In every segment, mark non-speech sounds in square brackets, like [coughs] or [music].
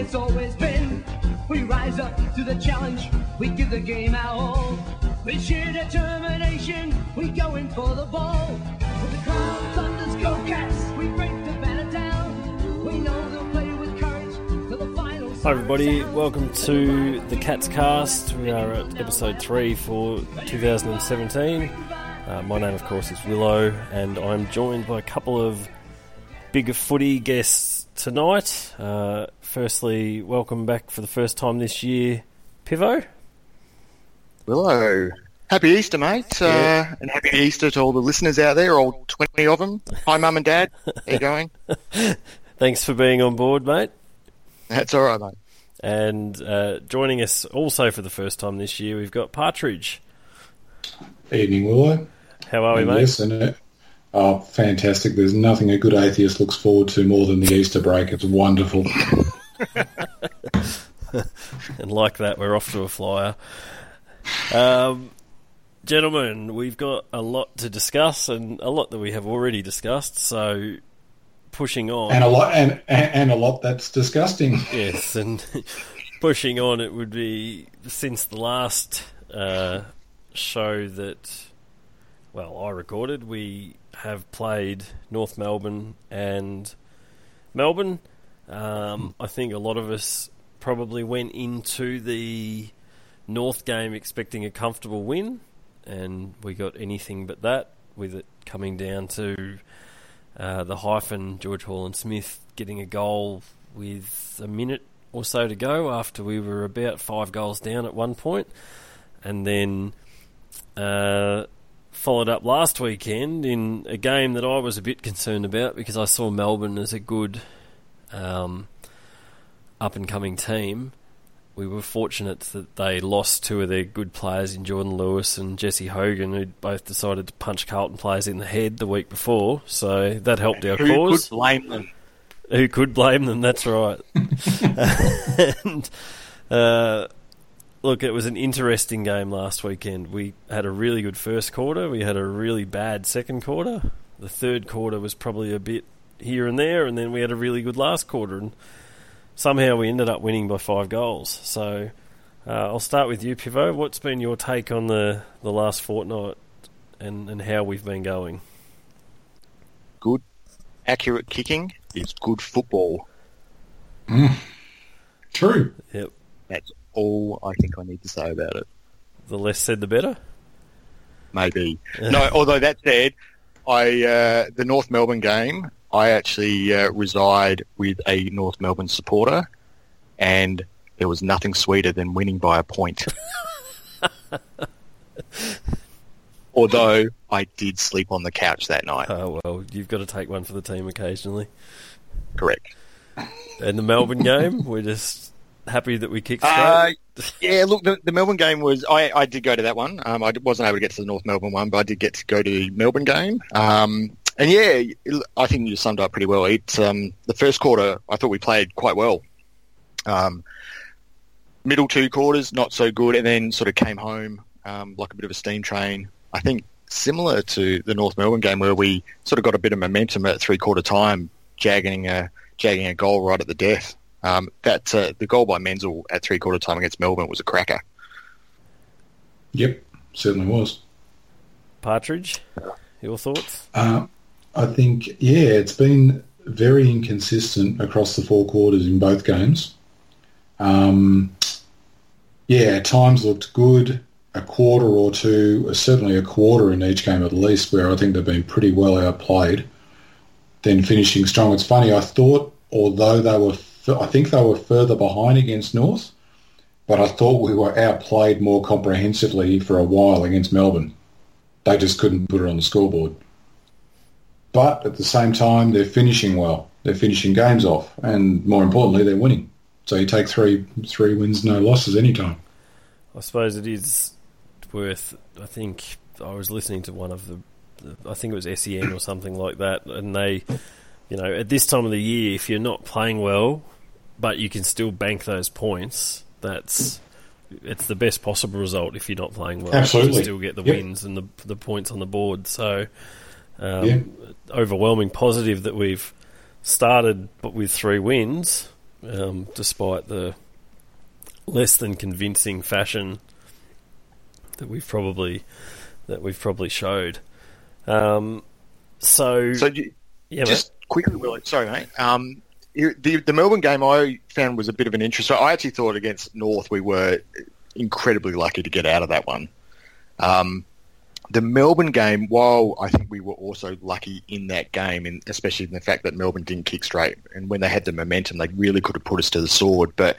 it's always been. We rise up to the challenge, we give the game our all. With sheer determination, we go in for the ball. With the calm thunders go cats, we break the banner down. We know they'll play with courage till the final. Hi, everybody. Welcome to the Cats Cast. We are at episode three for 2017. Uh, my name, of course, is Willow, and I'm joined by a couple of bigger footy guests tonight. Uh, firstly, welcome back for the first time this year, Pivo. Willow. Happy Easter, mate. Uh, and happy Easter to all the listeners out there, all 20 of them. Hi, Mum and Dad. How you going? [laughs] Thanks for being on board, mate. That's all right, mate. And uh, joining us also for the first time this year, we've got Partridge. Evening, Willow. How are we, And mate? Yes, and it, oh, fantastic. There's nothing a good atheist looks forward to more than the Easter break. It's wonderful. [laughs] And like that, we're off to a flyer. Um, gentlemen, we've got a lot to discuss and a lot that we have already discussed. So, pushing on. And a lot and, and and a lot that's disgusting. [laughs] yes, and [laughs] pushing on, it would be since the last uh, show that, well, I recorded, we have played North Melbourne and Melbourne. Um, I think a lot of us probably went into the North game expecting a comfortable win, and we got anything but that, with it coming down to uh, the hyphen George Horlin-Smith getting a goal with a minute or so to go after we were about five goals down at one point, and then uh, followed up last weekend in a game that I was a bit concerned about because I saw Melbourne as a good um, up and coming team. We were fortunate that they lost two of their good players in Jordan Lewis and Jesse Hogan, who both decided to punch Carlton players in the head the week before. So that helped our Who cause. could blame them? Who could blame them? That's right. [laughs] [laughs] and uh, look, it was an interesting game last weekend. We had a really good first quarter. We had a really bad second quarter. The third quarter was probably a bit here and there, and then we had a really good last quarter. And somehow we ended up winning by five goals. So uh, I'll start with you, Pivo. What's been your take on the, the last fortnight and, and how we've been going? Good, accurate kicking is good football. True. Yep. That's all I think I need to say about it. The less said, the better. Maybe. no, [laughs] although that said, I uh, the North Melbourne game, I actually uh, reside with a North Melbourne supporter, and there was nothing sweeter than winning by a point. [laughs] although I did sleep on the couch that night. Oh well, you've got to take one for the team occasionally. Correct. And the Melbourne game, we're just happy that we kicked Uh, [laughs] yeah, look, the, the Melbourne game was. I, I did go to that one. Um, I wasn't able to get to the North Melbourne one, but I did get to go to the Melbourne game. Um, and yeah, I think you summed up pretty well. It um, the first quarter, I thought we played quite well. Um, middle two quarters, not so good, and then sort of came home um, like a bit of a steam train. I think similar to the North Melbourne game where we sort of got a bit of momentum at three quarter time, jagging a jagging a goal right at the death. Um, that uh, the goal by Menzel at three quarter time against Melbourne was a cracker. Yep, certainly was. Partridge, your thoughts? Uh, I think, yeah, it's been very inconsistent across the four quarters in both games. Um, yeah, times looked good. A quarter or two, uh, certainly a quarter in each game at least, where I think they've been pretty well outplayed. Then finishing strong. It's funny. I thought, although they were, f- I think they were further behind against North, but I thought we were outplayed more comprehensively for a while against Melbourne. They just couldn't put it on the scoreboard but at the same time they're finishing well. They're finishing games off, and more importantly, they're winning. So you take three three wins, no losses anytime. I suppose it is worth. I think I was listening to one of the, the I think it was SEN or something like that, and they, you know, at this time of the year, if you're not playing well, but you can still bank those points, that's it's the best possible result if you're not playing well. Absolutely. to still get the Yep. wins and the the points on the board. So, um, Yeah. overwhelming positive that we've started, but with three wins. um, despite the less than convincing fashion that we've probably that we've probably showed. Um, so, So you, yeah, just quickly, Will, sorry, mate. Um, the the Melbourne game I found was a bit of an interest. I actually thought against North we were incredibly lucky to get out of that one. Um, the Melbourne game, while I think we were also lucky in that game, especially in the fact that Melbourne didn't kick straight, and when they had the momentum, they really could have put us to the sword. But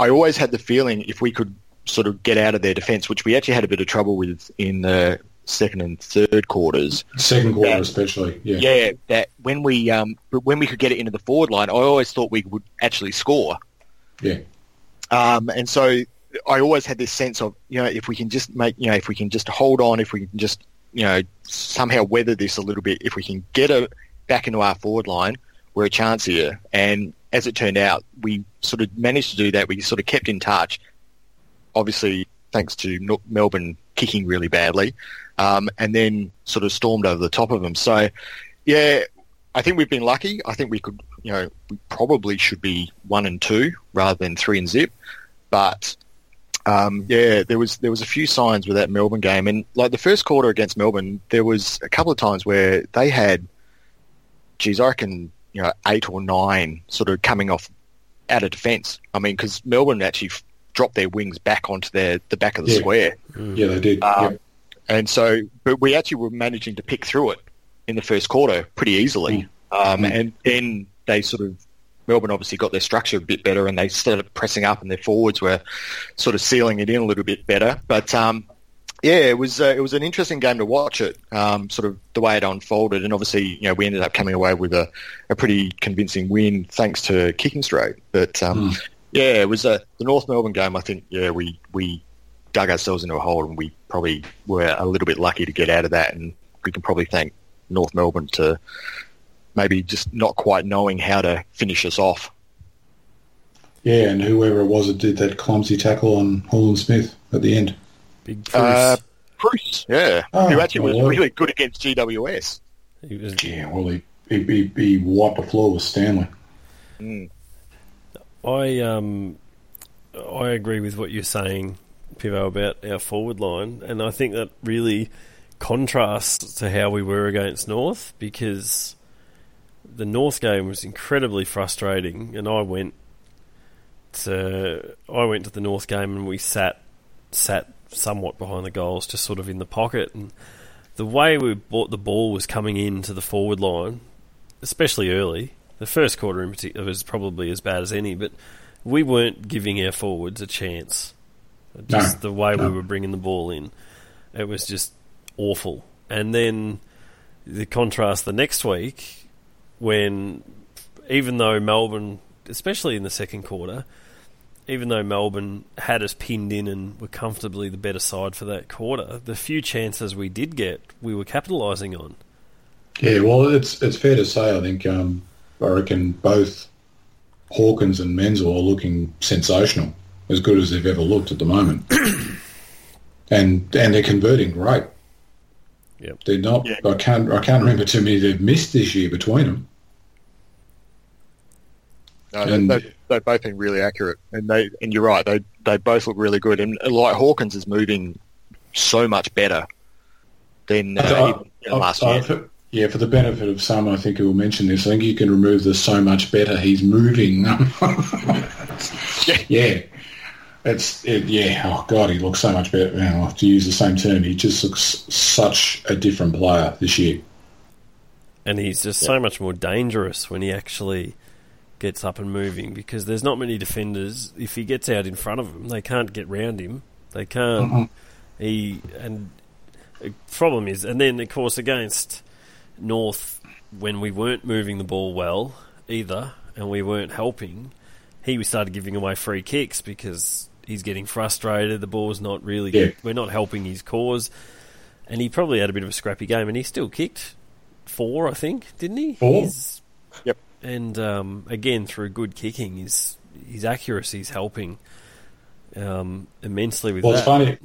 I always had the feeling if we could sort of get out of their defence, which we actually had a bit of trouble with in the second and third quarters, Second quarter, Yeah. especially. Yeah. yeah, that when we um, but when we could get it into the forward line, I always thought we would actually score. Yeah. Um, and so I always had this sense of you know if we can just make you know if we can just hold on, if we can just you know somehow weather this a little bit, if we can get it back into our forward line, we're a chance here. And as it turned out, we sort of managed to do that. We sort of kept in touch. Obviously, thanks to Melbourne kicking really badly, um, and then sort of stormed over the top of them. So, yeah, I think we've been lucky. I think we could, you know, we probably should be one and two rather than three and zip. But um, yeah, there was there was a few signs with that Melbourne game, and like the first quarter against Melbourne, there was a couple of times where they had, geez, I reckon you know eight or nine sort of coming off out of defence. I mean, because Melbourne actually dropped their wings back onto their the back of the Yeah. square. Yeah, they did. Um, Yep. And so, but we actually were managing to pick through it in the first quarter pretty easily. Um, Mm. And then they sort of, Melbourne obviously got their structure a bit better and they started pressing up and their forwards were sort of sealing it in a little bit better. But um, yeah, it was uh, it was an interesting game to watch it, um, sort of the way it unfolded. And obviously, you know, we ended up coming away with a, a pretty convincing win thanks to kicking straight. But um, yeah, it was a, the North Melbourne game. I think yeah, we we dug ourselves into a hole and we probably were a little bit lucky to get out of that. And we can probably thank North Melbourne to maybe just not quite knowing how to finish us off. Yeah, and whoever it was that did that clumsy tackle on Horlin-Smith at the end. big Preuss. Uh, Preuss, yeah, Oh, who actually was really good against GWS. he was, Yeah, well, he, he, he, he wiped the floor with Stanley. I um, I agree with what you're saying, Pivo, about our forward line, and I think that really contrasts to how we were against North because the North game was incredibly frustrating, and I went to I went to the North game and we sat sat somewhat behind the goals, just sort of in the pocket, and the way we bought the ball was coming into the forward line, especially early. The first quarter in particular was probably as bad as any, but we weren't giving our forwards a chance. Just No, the way no. we were bringing the ball in, it was just awful. And then the contrast the next week, when even though Melbourne, especially in the second quarter, even though Melbourne had us pinned in and were comfortably the better side for that quarter, the few chances we did get, we were capitalising on. Yeah, well, it's it's fair to say, I think, um, I reckon both Hawkins and Menzel are looking sensational, as good as they've ever looked at the moment. [clears throat] and and they're converting great. Yep. They're not. Yeah. I can't. I can't remember too many they've missed this year between them. No, they, And- they, they've both been really accurate, and they and you're right. They they both look really good, and like Hawkins is moving so much better than uh, I- even, you know, I- last I- year. for- yeah, for the benefit of some, I think who will mention this. I think you can remove the so much better. He's moving. [laughs] yeah. It's it, yeah. Oh God, he looks so much better. You know, to use the same term, he just looks such a different player this year. And he's just so much more dangerous when he actually gets up and moving because there's not many defenders. If he gets out in front of them, they can't get round him. They can't. Mhm. He and the problem is, and then of course against North when we weren't moving the ball well either, and we weren't helping, he started giving away free kicks because he's getting frustrated. The ball's not really. Yeah. We're not helping his cause, and he probably had a bit of a scrappy game, and he still kicked four, I think, didn't he? Four. He's- Yep. And um, again, through good kicking, his his accuracy is helping um, immensely with Well, that. it's funny.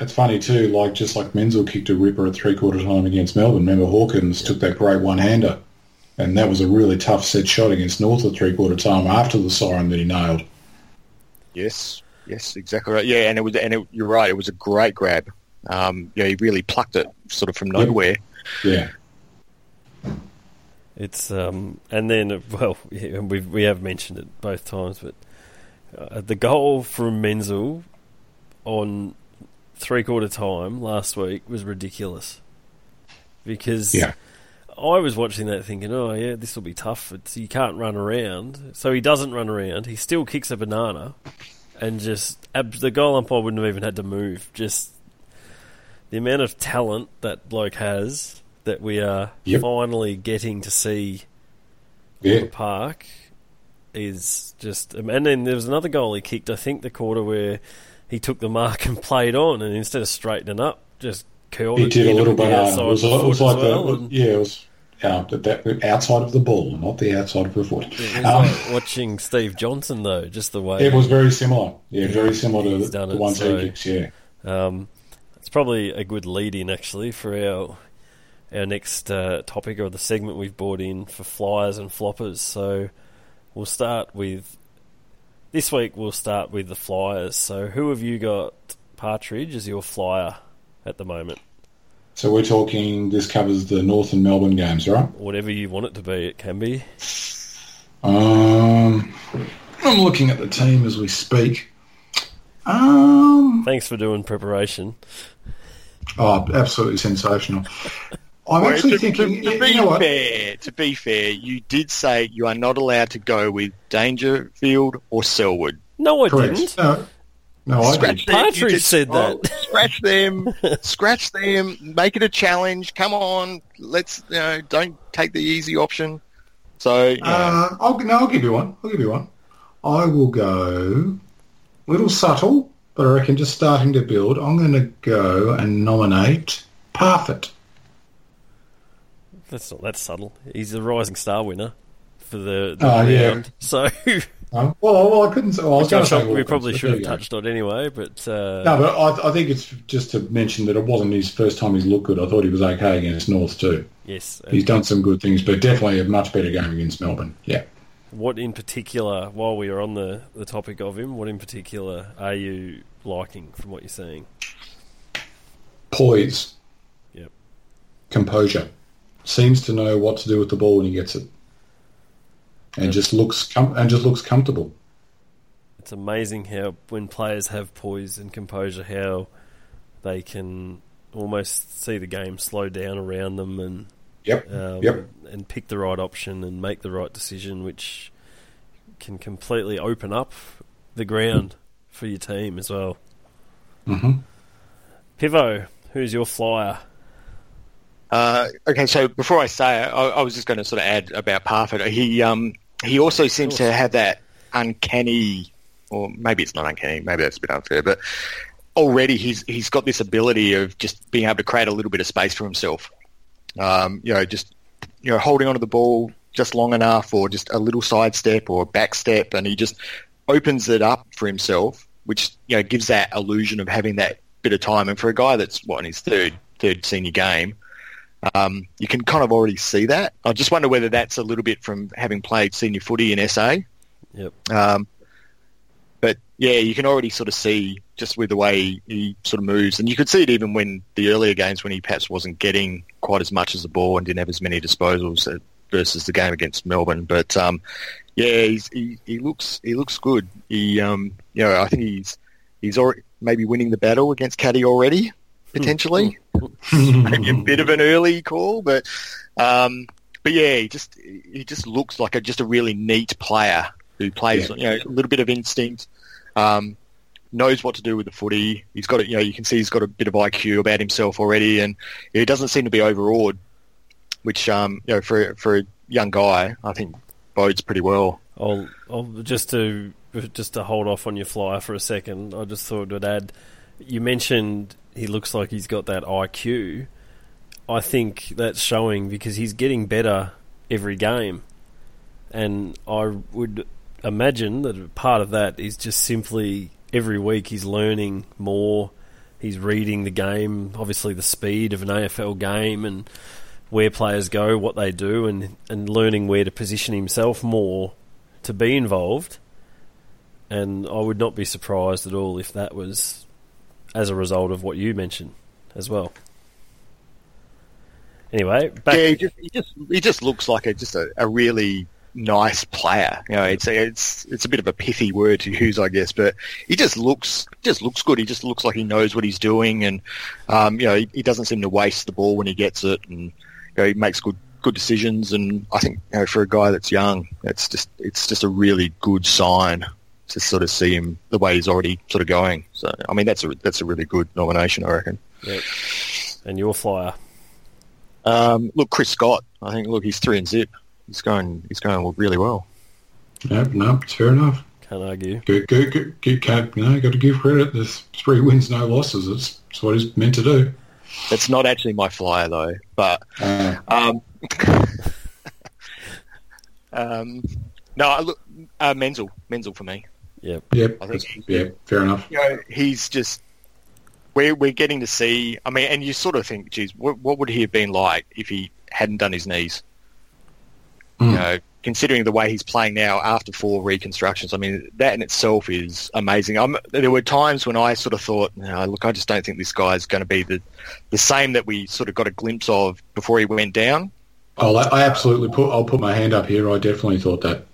It's funny too. Like just like Menzel kicked a ripper at three quarter time against Melbourne. Remember Hawkins took that great one hander And that was a really tough set shot against North at three quarter time after the siren that he nailed. Yes, yes, exactly right. Yeah, and it was, and it, you're right. It was a great grab. Um, yeah, he really plucked it sort of from nowhere. Yeah. It's um, and then well, [laughs] yeah, we we have mentioned it both times, but uh, the goal from Menzel on three quarter time last week was ridiculous because Yeah. I was watching that thinking, oh yeah, this will be tough. It's, you can't run around, so he doesn't run around. He still kicks a banana, and just the goal umpire wouldn't have even had to move. Just the amount of talent that bloke has that we are Yep. finally getting to see Yeah. the park is just. um, And then there was another goal he kicked. I think the quarter where he took the mark and played on, and instead of straightening up, just curled He it did a little the outside It was, it was like well, the, yeah, it was uh, that, that, outside of the ball, not the outside of the foot. Um, like watching Steve Johnson though, just the way it was very similar. Yeah, very similar to the, the ones so- he kicks. Yeah. Um, it's probably a good lead in actually for our our next uh, topic or the segment we've brought in for flyers and floppers. So we'll start with this week. We'll start with the flyers. So who have you got, Partridge, as your flyer at the moment? So we're talking. This covers the North and Melbourne games, right? Whatever you want it to be, it can be. Um, I'm looking at the team as we speak. Um, Thanks for doing preparation. oh, absolutely sensational. I'm Well, actually to, thinking. to, to you be know what? fair, to be fair, you did say you are not allowed to go with Dangerfield or Selwood. No, I Correct. didn't. No, no, I Scratch did. them. Partridge just- said that. oh, scratch them. [laughs] scratch them. Make it a challenge. Come on. Let's. You know, don't take the easy option. So you know, Uh, I'll, no, I'll give you one. I'll give you one. I will go little subtle, but I reckon just starting to build. I'm going to go and nominate Parfitt. That's not that subtle. He's the Rising Star winner for the, the Oh, yeah. round. So [laughs] Um, well, well, I couldn't say. Well, I was Which going to say we probably should have touched on anyway, but uh, No, but I, I think it's just to mention that it wasn't his first time he's looked good. I thought he was okay against North too. yes. He's done some good things, but definitely a much better game against Melbourne. Yeah. What in particular, while we are on the, the topic of him, what in particular are you liking from what you're seeing? Poise, Yep. composure, seems to know what to do with the ball when he gets it, and Yep. just looks com- and just looks comfortable. It's amazing how when players have poise and composure, how they can almost see the game slow down around them and Yep. um, Yep. and pick the right option and make the right decision, which can completely open up the ground for your team as well. hmm Pivo, who's your flyer? Uh, okay, so before I say it, I, I was just going to sort of add about Parfitt. He um, he also seems to have that uncanny, or maybe it's not uncanny, maybe that's a bit unfair, but already he's he's got this ability of just being able to create a little bit of space for himself. Um, you know, just you know holding onto the ball just long enough, or just a little side step or a back step, and he just opens it up for himself, which you know gives that illusion of having that bit of time. And for a guy that's what in his third third senior game, um, you can kind of already see that. I just wonder whether that's a little bit from having played senior footy in SA. Yep. Um, but yeah, you can already sort of see just with the way he sort of moves, and you could see it even when the earlier games when he perhaps wasn't getting quite as much as the ball and didn't have as many disposals versus the game against Melbourne. But um, yeah, he's, he he looks he looks good. He um, you know I think he's he's already maybe winning the battle against Caddy already potentially. maybe [laughs] a bit of an early call, but um, but yeah, he just he just looks like a just a really neat player who plays Yeah. you know a little bit of instinct, um, knows what to do with the footy. He's got it, you know you can see he's got a bit of IQ about himself already, and he doesn't seem to be overawed, which um, you know for for a young guy I think bodes pretty well. I'll, I'll just to just to hold off on your flyer for a second. I just thought I'd add. You mentioned he looks like he's got that IQ. I think that's showing because he's getting better every game, and I would imagine that part of that is just simply every week he's learning more. He's reading the game, obviously the speed of an AFL game, and where players go, what they do, and and learning where to position himself more to be involved. And I would not be surprised at all if that was as a result of what you mentioned as well. Anyway, back Yeah, he just he just he just looks like a just a, a really nice player. You know, it's a, it's it's a bit of a pithy word to use, I guess, but he just looks just looks good. He just looks like he knows what he's doing, and um, you know, he, he doesn't seem to waste the ball when he gets it, and you know, he makes good good decisions. And I think you know, for a guy that's young, it's just it's just a really good sign to sort of see him the way he's already sort of going. So I mean, that's a that's a really good nomination, I reckon. Yep. and your flyer. Um, look, Chris Scott. I think look, he's three and zip. He's going. He's going really well. No, no, it's fair enough. Can't argue. Good, good, good, good, can't, you know, got to give credit. There's three wins, no losses. It's, it's what he's meant to do. That's not actually my flyer though, but Uh, um, [laughs] um, no, I look uh, Menzel, Menzel for me. Yep. yep, I think that's- yeah, fair enough. You know, he's just we're we're getting to see. I mean, and you sort of think, geez, what, what would he have been like if he hadn't done his knees? Mm. You know, considering the way he's playing now after four reconstructions, I mean, that in itself is amazing. I'm, there were times when I sort of thought, no, look, I just don't think this guy's going to be the the same that we sort of got a glimpse of before he went down. I'll, I absolutely put. I'll put my hand up here. I definitely thought that.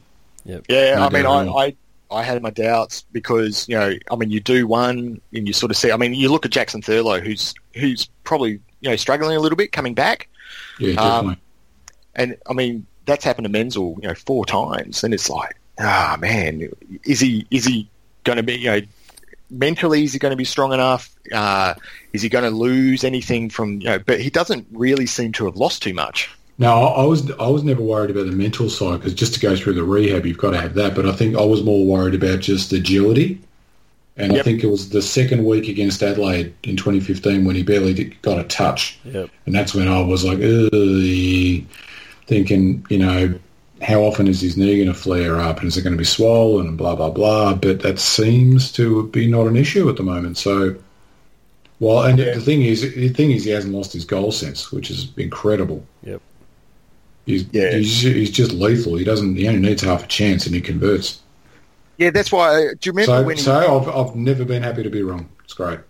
Yeah, No I mean, I. I I had my doubts because you know, I mean, you do one and you sort of see. I mean, you look at Jackson Thurlow, who's who's probably you know struggling a little bit coming back, Yeah, Um, and I mean that's happened to Menzel, you know, four times, and it's like, ah, man, is he is he going to be you know mentally is he going to be strong enough? Uh, is he going to lose anything from you know? But he doesn't really seem to have lost too much. No, I was I was never worried about the mental side because just to go through the rehab, you've got to have that. But I think I was more worried about just agility. And I think it was the second week against Adelaide in 2015 when he barely did, got a touch, Yep. and that's when I was like, thinking, you know, how often is his knee going to flare up, and is it going to be swollen, and blah blah blah. But that seems to be not an issue at the moment. So, well, and the thing is, the thing is, he hasn't lost his goal sense, which is incredible. Yep. He's, Yeah. he's he's just lethal. He doesn't. He only needs half a chance, and he converts. Yeah, that's why. Do you remember So, when he, so I've I've never been happy to be wrong. It's great.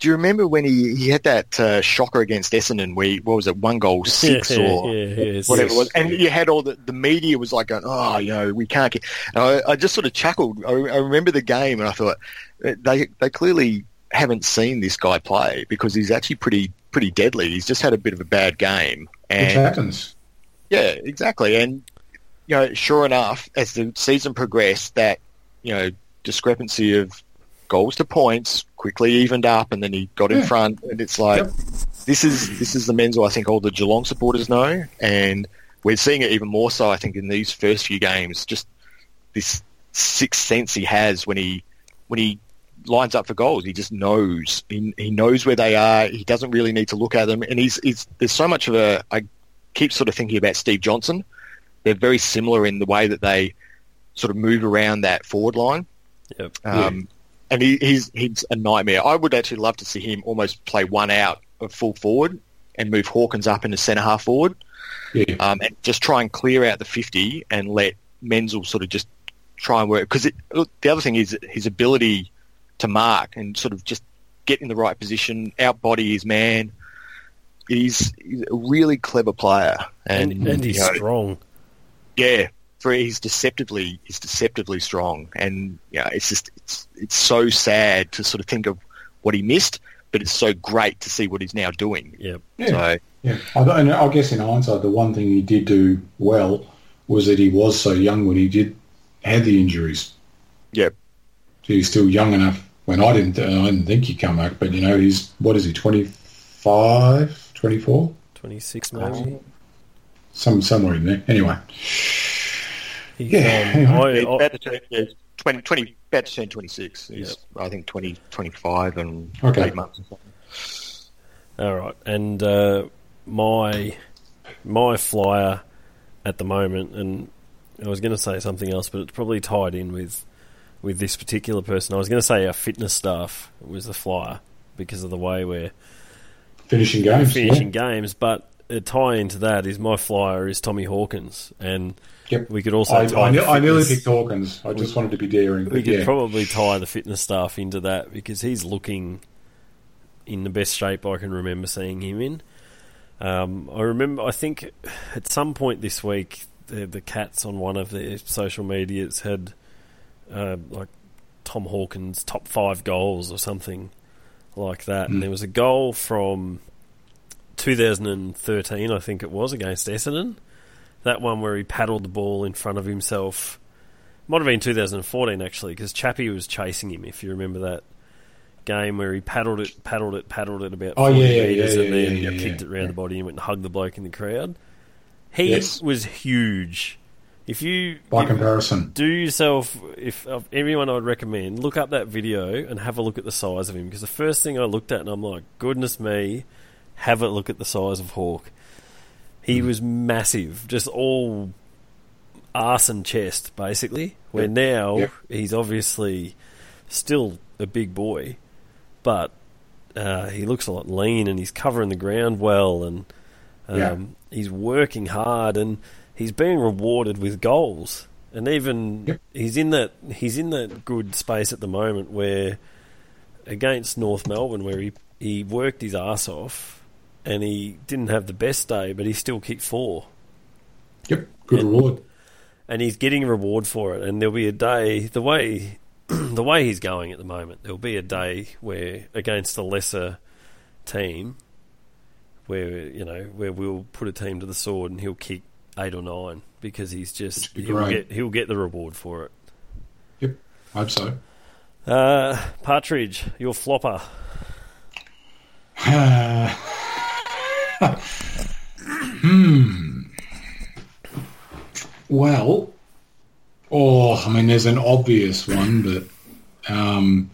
Do you remember when he, he had that uh, shocker against Essendon where he, what was it, one goal six yeah, or yeah, yeah, whatever yes. it was? And you had all the, the media was like going, oh, you know, we can't get... And I, I just sort of chuckled. I, I remember the game and I thought, eh, they they clearly haven't seen this guy play because he's actually pretty pretty deadly. He's just had a bit of a bad game. Which And happens. Yeah, exactly. And you know, sure enough, as the season progressed, that you know discrepancy of goals to points quickly evened up, and then he got in Yeah. front. And it's like Yep. this is this is the Menzel I think all the Geelong supporters know, and we're seeing it even more so. I think in these first few games, just this sixth sense he has when he when he lines up for goals. He just knows. He, he knows where they are. He doesn't really need to look at them. And he's, he's there's so much of a. I keep sort of thinking about Steve Johnson. They're very similar in the way that they sort of move around that forward line. Yep. Um, And he, he's he's a nightmare. I would actually love to see him almost play one out of full forward and move Hawkins up into centre half forward Yeah. um, and just try and clear out the 50 and let Menzel sort of just try and work. Because the other thing is his ability to mark and sort of just get in the right position, outbody his man. He's, he's a really clever player. And, And, and he's you know, strong. yeah, for he's deceptively he's deceptively strong, and yeah, it's just it's it's so sad to sort of think of what he missed, but it's so great to see what he's now doing. Yep. Yeah. So Yeah, I, and I guess in hindsight, the one thing he did do well was that he was so young when he did had the injuries. yeah, He's still young enough. When I didn't, I didn't think he'd come back, but you know, he's what is he, 25, 24? 26 maybe. some somewhere in there. Anyway, He's, Yeah, um, I, he's I- about to turn yeah, 20, 20 about to turn twenty six. He's I think 20, 25 and Okay. eight months. Or something. All right, and uh, my my flyer at the moment, and I was going to say something else, but it's probably tied in with with this particular person. I was going to say our fitness staff was the flyer because of the way we're finishing games. finishing yeah. games, but a tie into that is my flyer is Tommy Hawkins, and Yep. we could also I, tie I, ne- I nearly picked Hawkins. I just wanted to be daring. we could yeah. probably tie the fitness staff into that because he's looking in the best shape I can remember seeing him in. Um, I remember, I think at some point this week, the, the Cats on one of their social medias had uh, like Tom Hawkins' top five goals or something like that. And hmm. there was a goal from 2013, I think it was, against Essendon. That one where he paddled the ball in front of himself. Might have been 2014 actually, because Chappie was chasing him. If you remember that game where he paddled it, paddled it, paddled it about Oh, 40 yeah, yeah, meters, yeah, and then yeah, yeah, kicked yeah. it round the body and went and hugged the bloke in the crowd. He Yes. was huge. If you By comparison. do yourself, if of everyone I would recommend, look up that video and have a look at the size of him. Because the first thing I looked at, and I'm like, goodness me, have a look at the size of Hawk. He Hmm. was massive, just all arse and chest, basically. Where now Yep. he's obviously still a big boy, but uh, he looks a lot lean and he's covering the ground well and um, Yeah. he's working hard and he's being rewarded with goals. And even Yep. he's in that he's in that good space at the moment where against North Melbourne where he, he worked his ass off and he didn't have the best day but he still kicked four Yep. Good Yeah. reward. and he's getting a reward for it. And there'll be a day the way [clears throat] the way he's going at the moment. There'll be a day where against a lesser team, where you know where we'll put a team to the sword and he'll kick eight or nine because he's just, be he'll, get he'll get the reward for it. Yep. Hope so. Uh, Partridge, your flopper. [sighs] hmm. Well, oh, I mean, there's an obvious one, but um,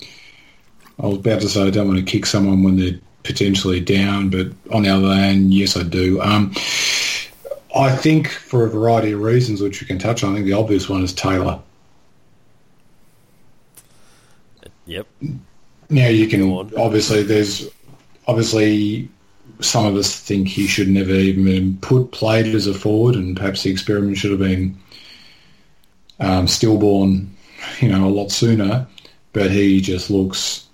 I was about to say I don't want to kick someone when they're potentially down, but on the other hand, yes, I do. Um, I think for a variety of reasons, which we can touch on, I think the obvious one is Taylor. Yep. Now you can obviously there's obviously some of us think he should never even been put played as a forward, and perhaps the experiment should have been um, stillborn, you know, a lot sooner. But he just looks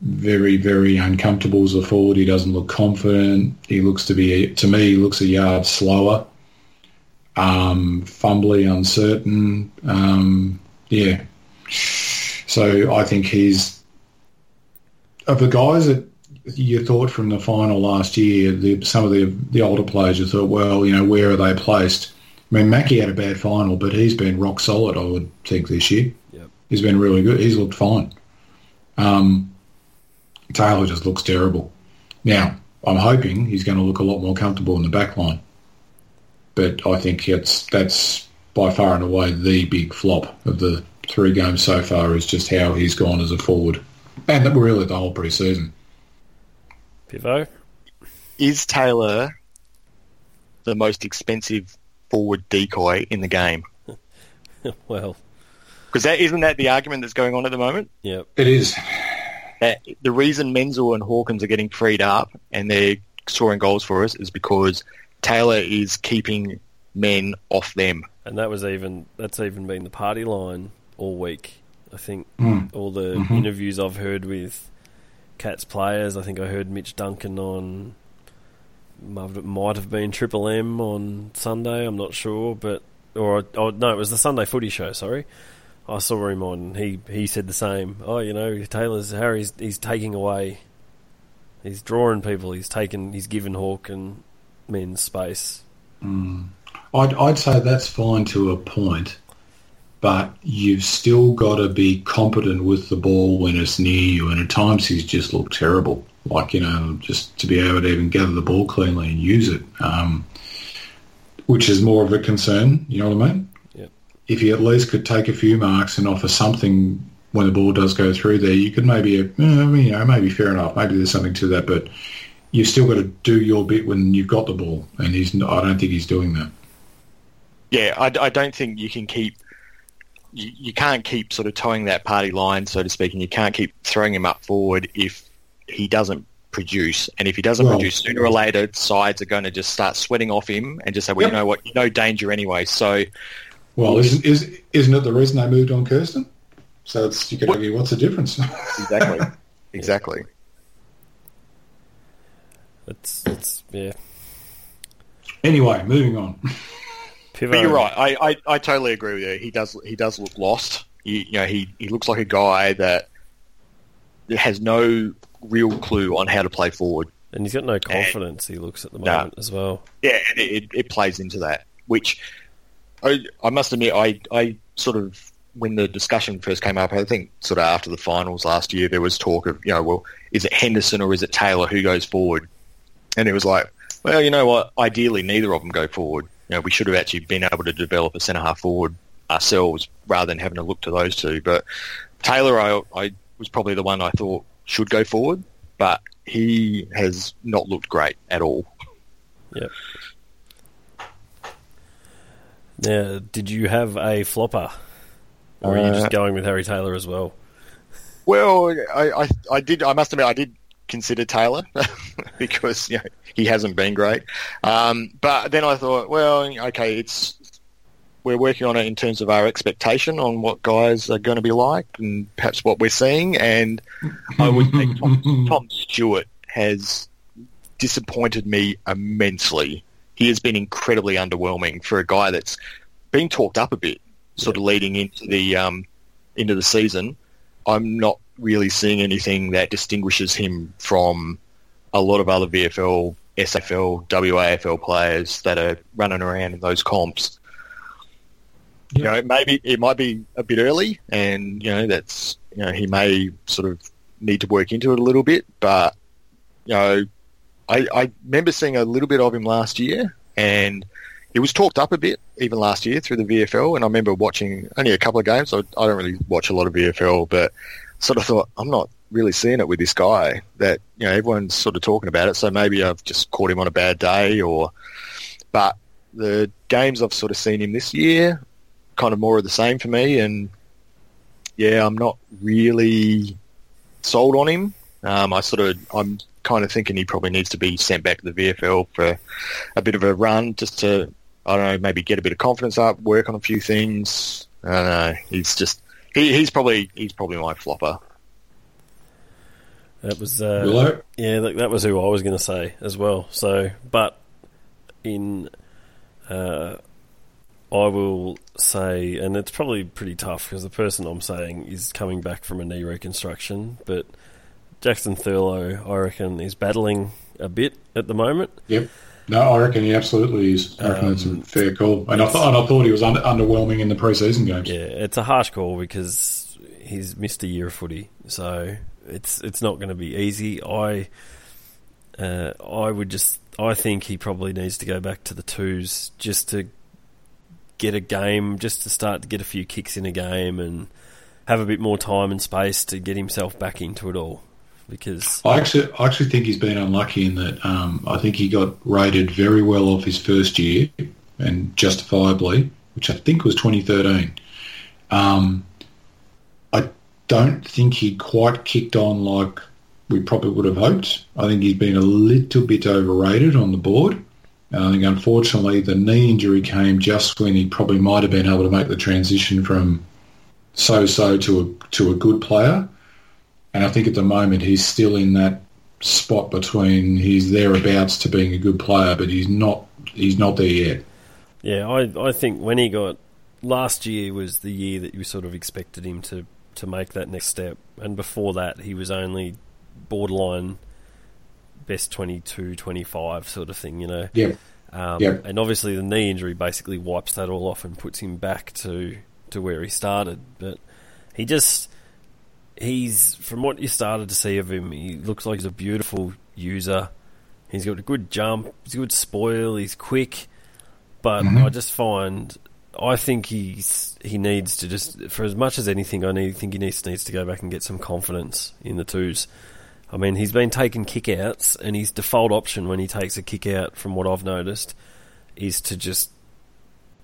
very, very uncomfortable as a forward. He doesn't look confident. He looks to be, to me, he looks a yard slower, um, fumbly, uncertain. Um, yeah. So I think he's of the guys that you thought from the final last year, the, some of the the older players, you thought, well, you know, where are they placed? I mean, Mackie had a bad final, but he's been rock solid. I would think this year. Yep. He's been really good. He's looked fine. Um, Taylor just looks terrible. Now, I'm hoping he's going to look a lot more comfortable in the back line. But I think it's that's by far and away the big flop of the three games so far is just how he's gone as a forward. And that really the whole pre-season. Pivo. Is Taylor the most expensive forward decoy in the game? [laughs] well, Because that isn't that the argument that's going on at the moment. Yeah. It is. That the reason Menzel and Hawkins are getting freed up and they're scoring goals for us is because Taylor is keeping men off them. And that was even that's even been the party line all week. I think Mm. all the Mhm. interviews I've heard with Cats players. I think I heard Mitch Duncan on might might have been Triple M on Sunday. I'm not sure, but or oh no, it was the Sunday Footy Show. Sorry, I saw him on. He he said the same. Oh, you know, Taylor's Harry's he's taking away. He's drawing people. He's taken. He's given Hawk and men space. I'd, I'd say that's fine to a point, but you've still got to be competent with the ball when it's near you. And at times he's just looked terrible. Like, you know, just to be able to even gather the ball cleanly and use it, um, which is more of a concern. You know what I mean? If he at least could take a few marks and offer something when the ball does go through there, you could maybe, uh, you know, maybe fair enough. Maybe there's something to that, but you've still got to do your bit when you've got the ball, and he's. I don't think he's doing that. Yeah, I, I don't think you can keep. You, you can't keep sort of towing that party line, so to speak, and you can't keep throwing him up forward if he doesn't produce. And if he doesn't Well- produce, sooner or later, sides are going to just start sweating off him and just say, well, Yep. you know what, no danger anyway. So, Well, isn't is isn't it the reason they moved on Kersten? So it's you could argue what's the difference? [laughs] exactly. exactly. It's it's yeah. anyway, moving on. Pivo. But you're right. I, I, I totally agree with you. He does he does look lost. You, you know, he, he looks like a guy that has no real clue on how to play forward. And he's got no confidence. He looks at the No. moment as well. Yeah, and it, it, it plays into that. Which I, I must admit, I, I sort of when the discussion first came up, I think sort of after the finals last year, there was talk of you know, well, is it Henderson or is it Taylor who goes forward? And it was like, well, you know what? Ideally, neither of them go forward. You know, we should have actually been able to develop a centre half forward ourselves rather than having to look to those two. But Taylor, I, I was probably the one I thought should go forward, but he has not looked great at all. Yep. Now, did you have a flopper, or are you Uh, just going with Harry Taylor as well? Well, I, I, I did. I must admit, I did consider Taylor [laughs] because you know, he hasn't been great. Um, but then I thought, well, okay, it's we're working on it in terms of our expectation on what guys are going to be like, and perhaps what we're seeing. And I would think Tom, Tom Stewart has disappointed me immensely. He has been incredibly underwhelming for a guy that's been talked up a bit, sort of leading into the um, into the season. I'm not really seeing anything that distinguishes him from a lot of other VFL, SFL, WAFL players that are running around in those comps. You know, maybe it might be a bit early, and you know that's you know he may sort of need to work into it a little bit. But you know, I, I remember seeing a little bit of him last year, and he was talked up a bit even last year through the VFL. And I remember watching only a couple of games. I, I don't really watch a lot of VFL, but sort of thought I'm not really seeing it with this guy. That you know everyone's sort of talking about it, so maybe I've just caught him on a bad day, or but the games I've sort of seen him this year, kind of more of the same for me, and yeah, I'm not really sold on him. Um, I sort of I'm kind of thinking he probably needs to be sent back to the VFL for a bit of a run, just to I don't know, maybe get a bit of confidence up, work on a few things. I don't know. He's just he, he's probably he's probably my flopper. That was uh, Willow? yeah, that, that was who I was going to say as well. So, but in uh, I will say, and it's probably pretty tough because the person I'm saying is coming back from a knee reconstruction, but Jackson Thurlow, I reckon, is battling a bit at the moment. Yep. No, I reckon he absolutely is. I reckon that's a fair call. And I, th- and I thought he was under- underwhelming in the preseason games. Yeah, it's a harsh call because he's missed a year of footy, so it's it's not going to be easy. I uh, I would just I think he probably needs to go back to the twos just to get a game, just to start to get a few kicks in a game and have a bit more time and space to get himself back into it all. Because I actually, I actually think he's been unlucky in that um, I think he got rated very well off his first year, and justifiably, which I think was 2013. Um, I don't think he quite kicked on like we probably would have hoped. I think he's been a little bit overrated on the board. And I think unfortunately the knee injury came just when he probably might have been able to make the transition from so-so to a to a good player. And I think at the moment he's still in that spot between he's thereabouts to being a good player, but he's not he's not there yet. Yeah, I I think when he got last year was the year that you sort of expected him to to make that next step, and before that he was only borderline best 22, 25 sort of thing, you know. Yeah. Um, Yep. And obviously the knee injury basically wipes that all off and puts him back to to where he started, but he just he's from what you started to see of him, he looks like he's a beautiful user. He's got a good jump, he's a good spoil, he's quick, but mm-hmm. I just find I think he's he needs to just for as much as anything I need think he needs needs to go back and get some confidence in the twos. I mean, he's been taking kickouts, and his default option when he takes a kick out, from what I've noticed, is to just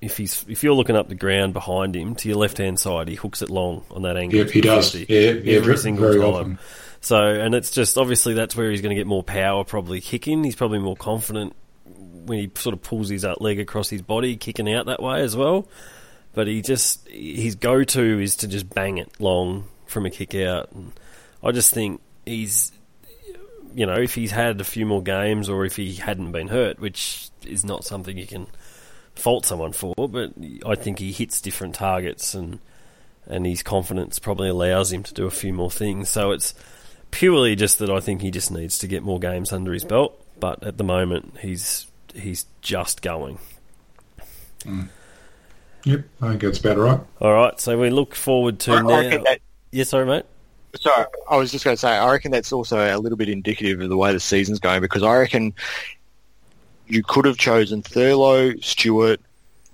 if he's if you're looking up the ground behind him to your left hand side, he hooks it long on that angle. Yep, he does. Yeah, yeah, every single very time. often. So, and it's just obviously that's where he's going to get more power, probably kicking. He's probably more confident when he sort of pulls his uh, leg across his body, kicking out that way as well. But he just his go to is to just bang it long from a kick out, and I just think he's you know if he's had a few more games or if he hadn't been hurt, which is not something you can fault someone for, but I think he hits different targets and and his confidence probably allows him to do a few more things. So it's purely just that I think he just needs to get more games under his belt. But at the moment, he's he's just going. Mm. Yep, I think that's about right. All right, so we look forward to I, I now. reckon that, yes, sorry, mate. sorry, I was just going to say, I reckon that's also a little bit indicative of the way the season's going because I reckon you could have chosen Thurlow, Stewart,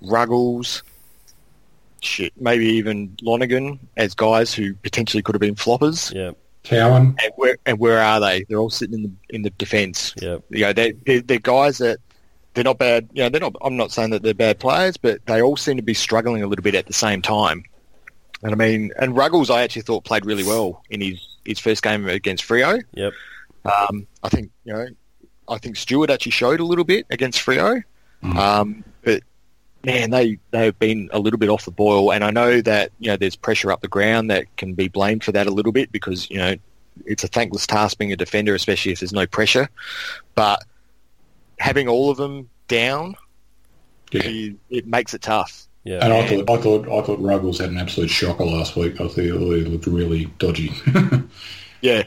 Ruggles, shit, maybe even Lonergan as guys who potentially could have been floppers. Yeah, Cowan, And where and where are they? They're all sitting in the in the defence. yeah, You know, they they're, they're guys that they're not bad. You know, they're not. I'm not saying that they're bad players, but they all seem to be struggling a little bit at the same time. And I mean, and Ruggles, I actually thought played really well in his his first game against Freo. yep, Um, I think you know, I think Stewart actually showed a little bit against Freo, um, but man, they they've been a little bit off the boil. And I know that you know there's pressure up the ground that can be blamed for that a little bit because you know it's a thankless task being a defender, especially if there's no pressure. But having all of them down, yeah. it, it makes it tough. yeah. And I thought, I thought, I thought Ruggles had an absolute shocker last week. I thought he looked really dodgy. [laughs] Yeah.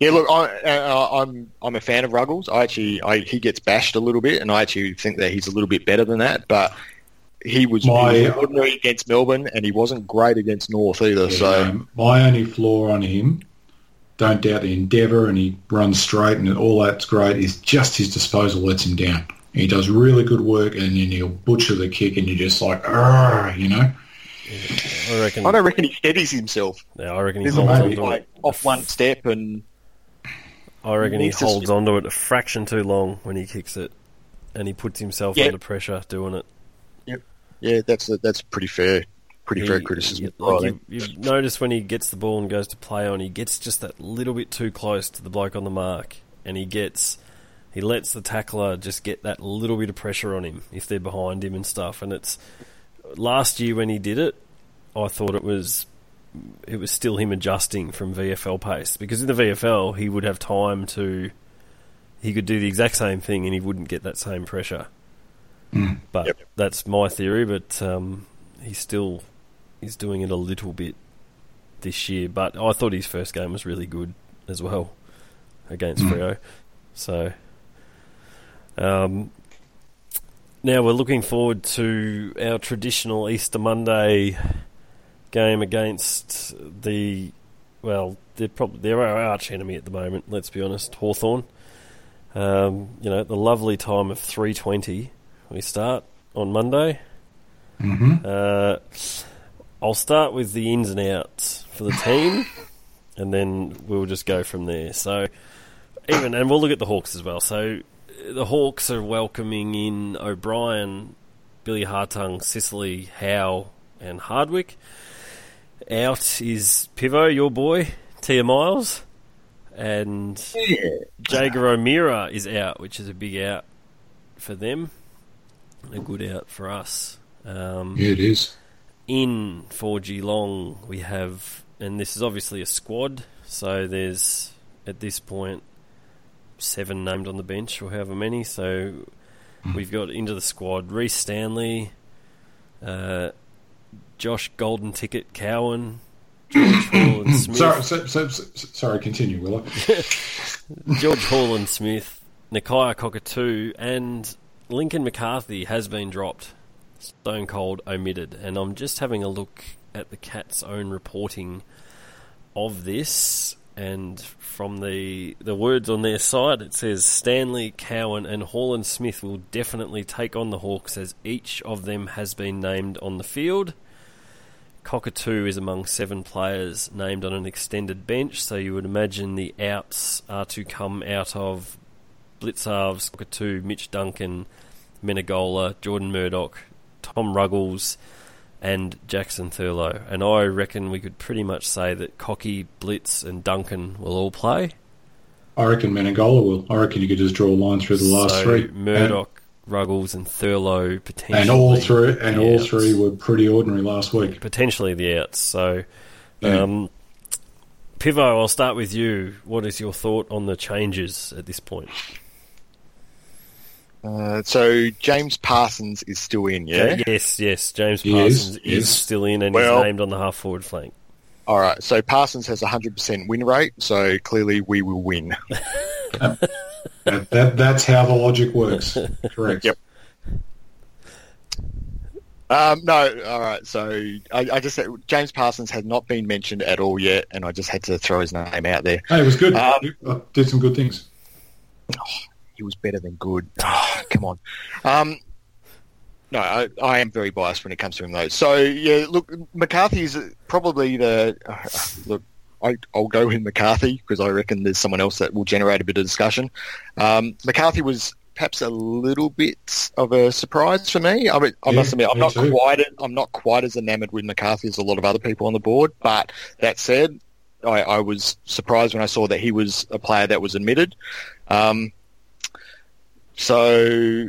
Yeah, look, I, uh, I'm I'm a fan of Ruggles. I actually, I, he gets bashed a little bit, and I actually think that he's a little bit better than that. But he was, My- he was ordinary against Melbourne, and he wasn't great against North either. So Um, my only flaw on him, don't doubt the endeavour, and he runs straight, and all that's great. Is just his disposal lets him down. He does really good work, and then he'll butcher the kick, and you're just like, "Argh," you know. I reckon. I don't reckon he steadies himself. yeah, I reckon He's holds maybe, onto like off one step, and I reckon he to holds slip- onto it a fraction too long when he kicks it, and he puts himself under pressure doing it. yeah, that's a, that's pretty fair, pretty fair criticism. you- like you, you notice when he gets the ball and goes to play on, he gets just that little bit too close to the bloke on the mark, and he gets he lets the tackler just get that little bit of pressure on him if they're behind him and stuff. And it's last year when he did it, I thought it was it was still him adjusting from VFL pace because in the VFL he would have time to he could do the exact same thing and he wouldn't get that same pressure. But Yep. that's my theory. But um, he's still he's doing it a little bit this year. But I thought his first game was really good as well against Freo. So um, now we're looking forward to our traditional Easter Monday game against the well, they're probably they're our arch enemy at the moment. Let's be honest, Hawthorn. Um, you know, the lovely time of three twenty. We start on Monday. hmm Uh, I'll start with the ins and outs for the team, and then we'll just go from there. So, even and we'll look at the Hawks as well. So, the Hawks are welcoming in O'Brien, Billy Hartung, Sicily, Howe, and Hardwick. Out is Pivo, your boy, Teia Miles, and Jaeger O'Meara is out, which is a big out for them, a good out for us. Um, Yeah, it is. in for Geelong, we have, and this is obviously a squad, so there's at this point seven named on the bench or however many. So we've got into the squad Rhys Stanley, uh, Josh Golden Ticket Cowan, George Hall and [coughs] Smith. Sorry, so, so, so, sorry. Continue, Willow. [laughs] George Horlin-Smith, Nakia Cockatoo, and Lincoln McCarthy has been dropped. Stone Cold omitted. And I'm just having a look at the Cat's own reporting of this. And from the the words on their side, it says Stanley, Cowan, and Horlin-Smith will definitely take on the Hawks as each of them has been named on the field. Cockatoo is among seven players named on an extended bench, so you would imagine the outs are to come out of Blicavs, Cockatoo, Mitch Duncan, Menegola, Jordan Murdoch, Tom Ruggles, and Jackson Thurlow. And I reckon we could pretty much say that Cocky, Blitz, and Duncan will all play. I reckon Menegola will. I reckon you could just draw a line through the last so three. Murdoch, Ruggles, and Thurlow potentially. And, and all three and all outs. three were pretty ordinary last week. potentially the outs. So, Yeah. um, Pivo, I'll start with you. What is your thought on the changes at this point? Uh, so James Parsons is still in, yeah. Yes, yes. James He is, Parsons is, yes. still in and Well- he's named on the half forward flank. All right. So Parsons has a hundred percent win rate. So clearly we will win. [laughs] That, that that's how the logic works. [laughs] Correct. Yep. Um, no, all right. So I, I just said James Parsons had not been mentioned at all yet, and I just had to throw his name out there. Hey, it was good. Um, I did some good things. He was better than good. Oh, [sighs] come on. Um, no, I, I am very biased when it comes to him, though. So yeah, look, McCarthy is probably the uh, [sighs] look. I, I'll go with McCarthy because I reckon there's someone else that will generate a bit of discussion. Um, McCarthy was perhaps a little bit of a surprise for me. I, mean, I Yeah, must admit, I'm not too. quite I'm not quite as enamored with McCarthy as a lot of other people on the board. But that said, I, I was surprised when I saw that he was a player that was admitted. Um, so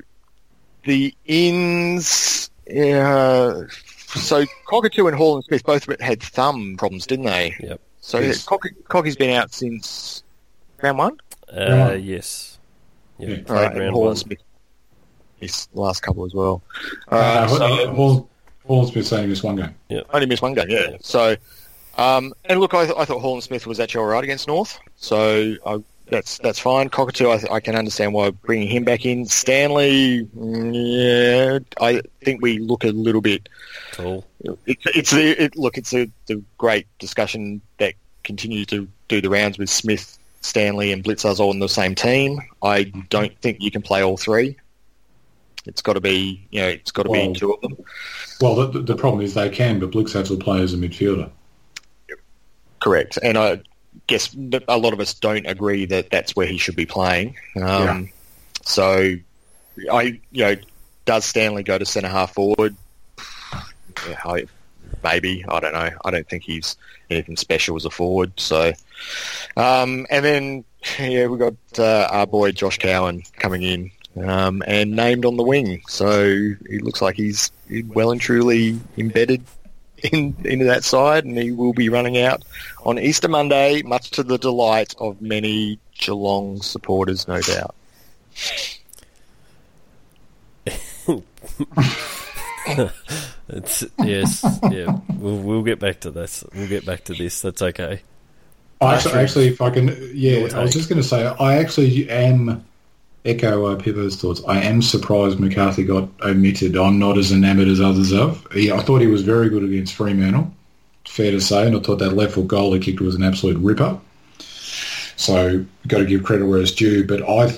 the ins, yeah, so Cockatoo and Horlin-Smith both of it had thumb problems, didn't they? Yep. So Yes. Cock- Cocky's been out since round one. Uh, Yeah. yes. Yeah, Yeah. played All right, and round Hall one. and Smith his last couple as well. All Uh, right, Hall- so Hall, Horlin-Smith saying this one game. Yeah. only missed one game, yeah. So, um, and look, I, th- I thought Horlin-Smith was actually all right against North, so I, that's that's fine. Cockatoo, I, I can understand why bringing him back in. Stanley, mm, yeah, I think we look a little bit Tall. it's it's the it, look it's a the great discussion that continues to do the rounds with Smith, Stanley, and Blicavs all in the same team. I don't think you can play all three. It's got to be you know it's got to Well- be two of them. Well, the, the problem is they can, but Blicavs will play as a midfielder. Correct, and I guess a lot of us don't agree that that's where he should be playing. Um, Yeah. So, I you know does Stanley go to centre half forward? Yeah, I, maybe I don't know. I don't think he's anything special as a forward. So, um, and then yeah, we got uh, our boy Josh Cowan coming in um, and named on the wing. So he looks like he's well and truly embedded in, into that side, and he will be running out on Easter Monday, much to the delight of many Geelong supporters, no doubt. [laughs] It's yes, yeah. We'll we'll get back to this. We'll get back to this. That's okay. I actually, Patrick, actually, if I can, yeah, I was just going to say, I actually am echo uh, Pivo's thoughts. I am surprised McCarthy got omitted. I'm not as enamoured as others of. He, I thought he was very good against Fremantle, fair to say, and I thought that left foot goal he kicked was an absolute ripper. So got to give credit where it's due. But I,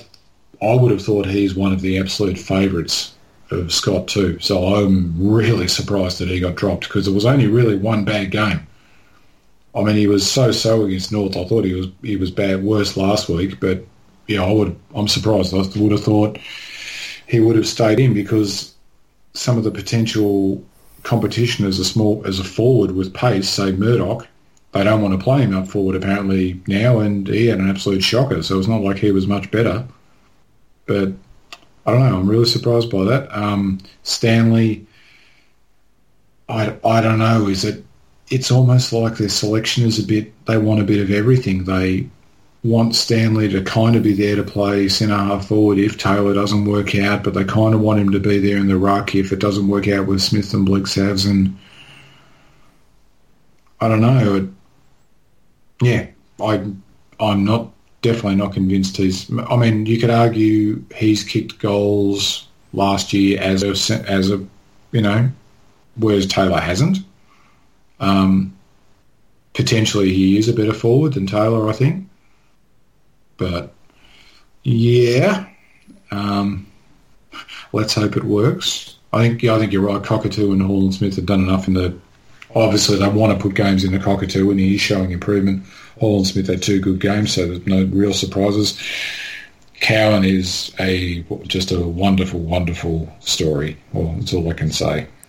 I would have thought he's one of the absolute favourites of Scott too. So I'm really surprised that he got dropped because it was only really one bad game. I mean, he was so-so against North. I thought he was he was bad, worse last week. But yeah, I would. I'm surprised. I would have thought he would have stayed in because some of the potential competition as a small as a forward with pace, say Murdoch, they don't want to play him up forward apparently now, and he had an absolute shocker. So it's not like he was much better. But I don't know. I'm really surprised by that. Um, Stanley, I I don't know. Is it? It's almost like their selection is a bit. They want a bit of everything. They want Stanley to kind of be there to play centre half forward if Taylor doesn't work out, but they kind of want him to be there in the ruck if it doesn't work out with Smith and Blicavs. And I don't know. It, yeah, I I'm not definitely not convinced he's. I mean, you could argue he's kicked goals last year as a as a you know, whereas Taylor hasn't. Um, potentially he is a better forward than Taylor, I think. But yeah, um, let's hope it works. I think yeah, I think you're right. Cockatoo and Horlin-Smith have done enough in the. Obviously, they want to put games in the Cockatoo, and he is showing improvement. Horlin-Smith had two good games, so there's no real surprises. Cowan is a just a wonderful, wonderful story. Well, that's all I can say. [laughs]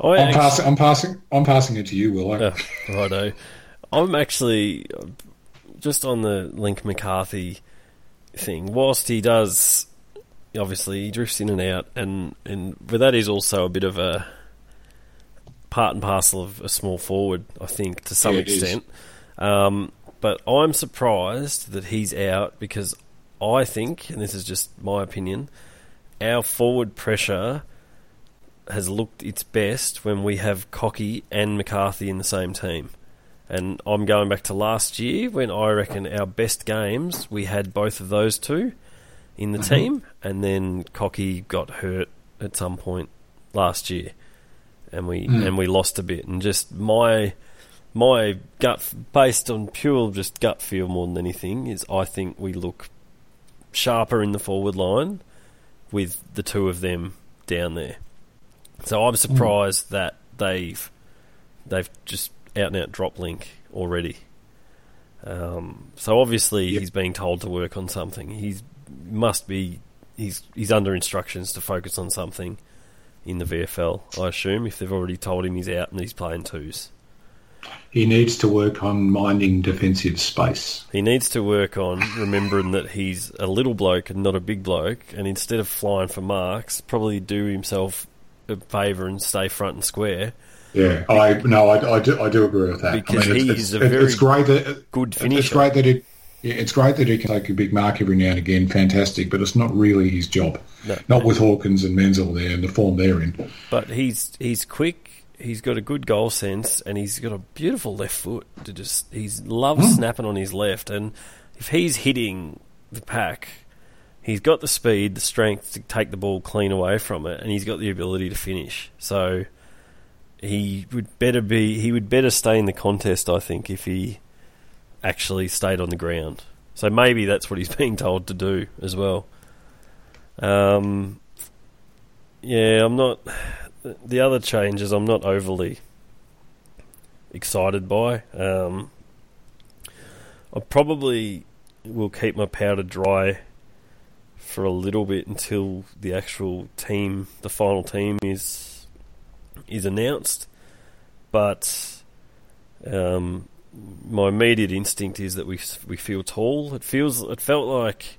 I I'm actually- passing. I'm passing. I'm passing it to you, Will. Yeah, [laughs] righto. I'm actually just on the Link McCarthy thing. Whilst he does, obviously, he drifts in and out, and and but that is also a bit of a part and parcel of a small forward, I think, to some Yeah, extent. Um, but I'm surprised that he's out because I think, and this is just my opinion, our forward pressure has looked its best when we have Cocky and McCarthy in the same team. And I'm going back to last year when I reckon our best games we had both of those two in the mm-hmm. team, and then Cocky got hurt at some point last year, and we mm. and we lost a bit. And just my my gut, based on pure just gut feel more than anything, is I think we look sharper in the forward line with the two of them down there. So I'm mm. surprised that they've they've just out and out drop link already. Um, so obviously Yep. he's being told to work on something. He's must be he's he's under instructions to focus on something in the VFL. I assume if they've already told him he's out and he's playing twos. He needs to work on minding defensive space. He needs to work on remembering that he's a little bloke and not a big bloke, and instead of flying for marks, probably do himself a favour and stay front and square. Yeah, I no, I, I, do, I do agree with that. Because I mean, he it's, is it's, a very it's great that good It's great that it. Yeah, it's great that he can take a big mark every now and again. Fantastic, but it's not really his job. No. not with Hawkins and Menzel there and the form they're in. But he's he's quick. He's got a good goal sense, and he's got a beautiful left foot. To just he loves mm. snapping on his left, and if he's hitting the pack, he's got the speed, the strength to take the ball clean away from it, and he's got the ability to finish. So he would better be. He would better stay in the contest, I think, if he actually stayed on the ground. So maybe that's what he's [laughs] being told to do as well. Um, yeah, I'm not. The other changes, I'm not overly excited by. Um, I probably will keep my powder dry for a little bit until the actual team, the final team, is is announced. But um, my immediate instinct is that we we feel tall. It feels it felt like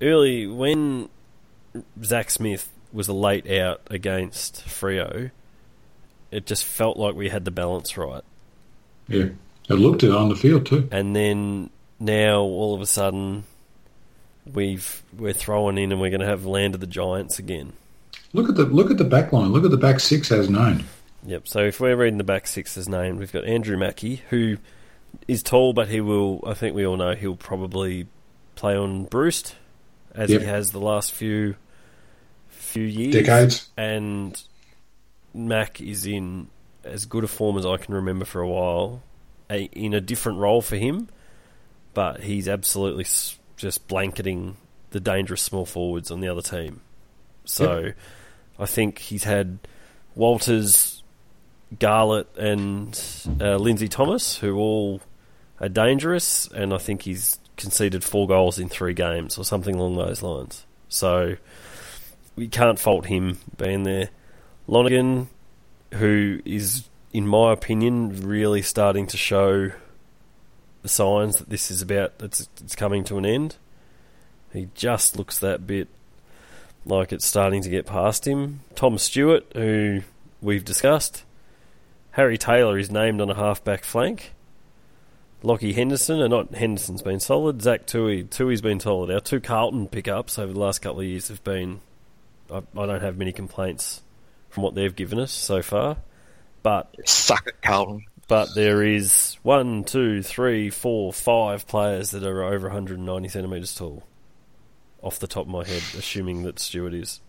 early when Zach Smith was a late out against Freo. It just felt like we had the balance right, Yeah, it looked it on the field too. and then now all of a sudden we've we're throwing in and we're going to have land of the giants again. Look at the look at the back line. Look at the back six as known. Yep. So if we're reading the back six as named, we've got Andrew Mackie, who is tall, but he will. I think we all know he'll probably play on Breust, as Yep. he has the last few few years, Decades. And Mac is in as good a form as I can remember for a while, a, in a different role for him, but he's absolutely just blanketing the dangerous small forwards on the other team. So I think he's had Walters, Garlett, and uh, Lindsay Thomas, who all are dangerous, and I think he's conceded four goals in three games or something along those lines. So we can't fault him being there. Lonergan, who is, in my opinion, really starting to show the signs that this is about, it's, it's coming to an end. He just looks that bit like it's starting to get past him. Tom Stewart, who we've discussed. Harry Taylor is named on a half-back flank. Lachie Henderson, and not Henderson's been solid. Zach Tuohy, Tuohy's been solid. Our two Carlton pickups over the last couple of years have been. I, I don't have many complaints from what they've given us so far, but Suck it, Carlton. but there is one, two, three, four, five players that are over 190 centimetres tall. Off the top of my head, assuming that Stewart is.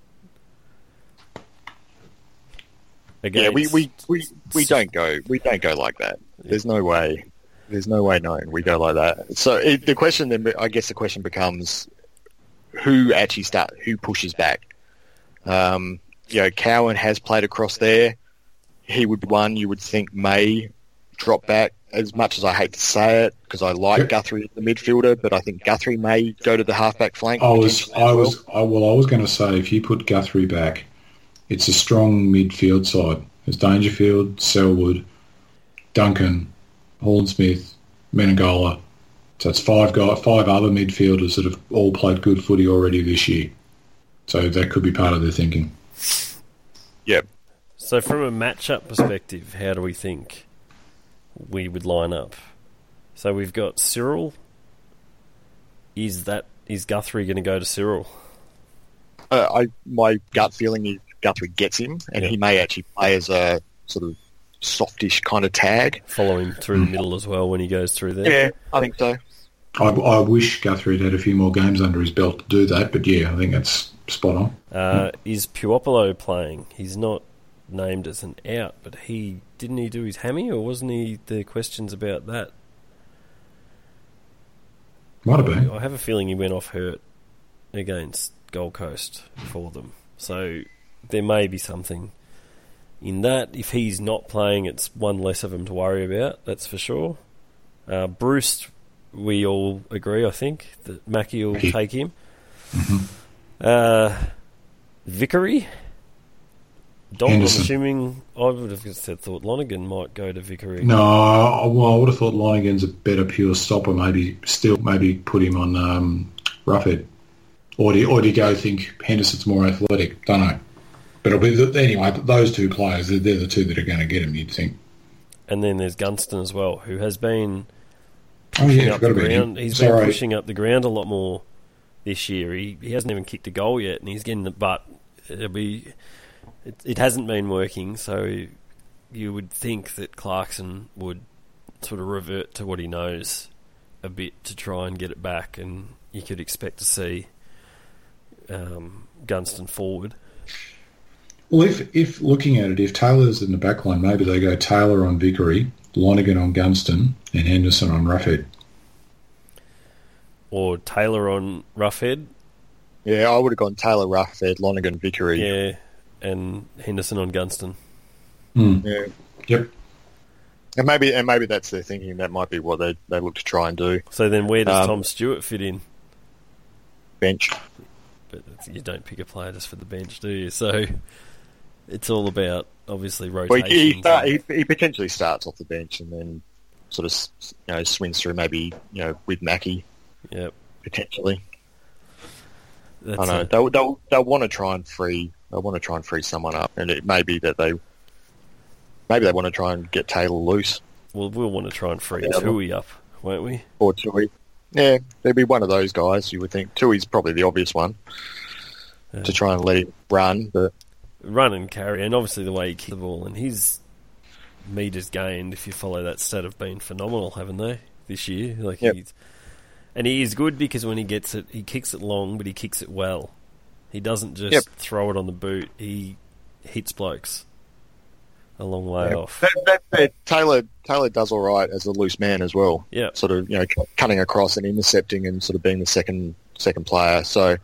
Again, Yeah, we, we, we, we don't go we don't go like that. There's no way. There's no way known we go like that. So it, the question then, I guess the question becomes, who actually start who pushes back? Um, you know, Cowan has played across there. He would be one you would think may drop back. As much as I hate to say it, because I like Yep. Guthrie as the midfielder, but I think Guthrie may go to the halfback flank. I was I as was I, well I was going to say if you put Guthrie back, it's a strong midfield side. There's Dangerfield, Selwood, Duncan, Horn Smith, Menegola. So it's five guy, five other midfielders that have all played good footy already this year. So that could be part of their thinking. Yep. So, from a matchup perspective, how do we think we would line up? So we've got Cyril. Is that is Guthrie going to go to Cyril? Uh, I my gut feeling is Guthrie gets him, and Yeah. he may actually play as a sort of softish kind of tag. Follow him through the middle as well when he goes through there. Yeah, I think so. I, I wish Guthrie had had a few more games under his belt to do that, but yeah, I think that's spot on. Uh, is Puopolo playing? He's not named as an out, but he didn't he do his hammy, or wasn't he? The questions about that. Might have been. I have a feeling he went off hurt against Gold Coast for them. So there may be something in that. If he's not playing, it's one less of him to worry about. That's for sure. Uh, Breust, we all agree, I think, that Mackie will take him. Uh, Vickery. Dom, I'm assuming I would have said thought Lonergan might go to Vickery. No, I- well, I would have thought Lonergan's a better pure stopper. Maybe still, maybe put him on um, Roughead, or do you, or do you go think Henderson's more athletic? Don't know. But it'll be the, anyway. Those two players, they're, they're the two that are going to get him. You'd think. And then there's Gunston as well, who has been Oh pushing yeah, up the ground. He's been pushing up the ground a lot more this year. He he hasn't even kicked a goal yet, and he's getting the butt. It'll be it, it hasn't been working, so you would think that Clarkson would sort of revert to what he knows a bit to try and get it back, and you could expect to see um, Gunston forward. Well, if if looking at it, if Taylor's in the back line, maybe they go Taylor on Vickery, Lonergan on Gunston, and Henderson on Roughead. Or Taylor on Roughead, Yeah, I would have gone Taylor, Roughead, Lonergan, Vickery. yeah, and Henderson on Gunston. Hmm. Yeah. Yep. And maybe and maybe that's their thinking. That might be what they they look to try and do. So then, where does Um, Tom Stewart fit in? Bench. but you don't pick a player just for the bench, do you? So it's all about obviously Well, rotation. he, he, start, he, he potentially starts off the bench and then sort of you know swings through maybe you know with Mackie Yep, potentially. that's I know a- they'll they'll, they'll want to try and free they'll want to try and free someone up, and it may be that they maybe they want to try and get Taylor loose well, we'll want to try and free Yeah. Tuohy up, won't we? or Tuohy. Yeah, there'd be one of those guys. You would think Tuohy's probably the obvious one Yeah. to try and let him run, but Run and carry, and obviously the way he kicked the ball and his meters gained, if you follow that stat, have been phenomenal, haven't they? This year, like Yep. he's and he is good because when he gets it, he kicks it long, but he kicks it well. He doesn't just Yep. throw it on the boot. He hits blokes a long way Yeah. off. That, that, that Taylor Taylor does all right as a loose man as well. Yeah. sort of you know cutting across and intercepting and sort of being the second second player. So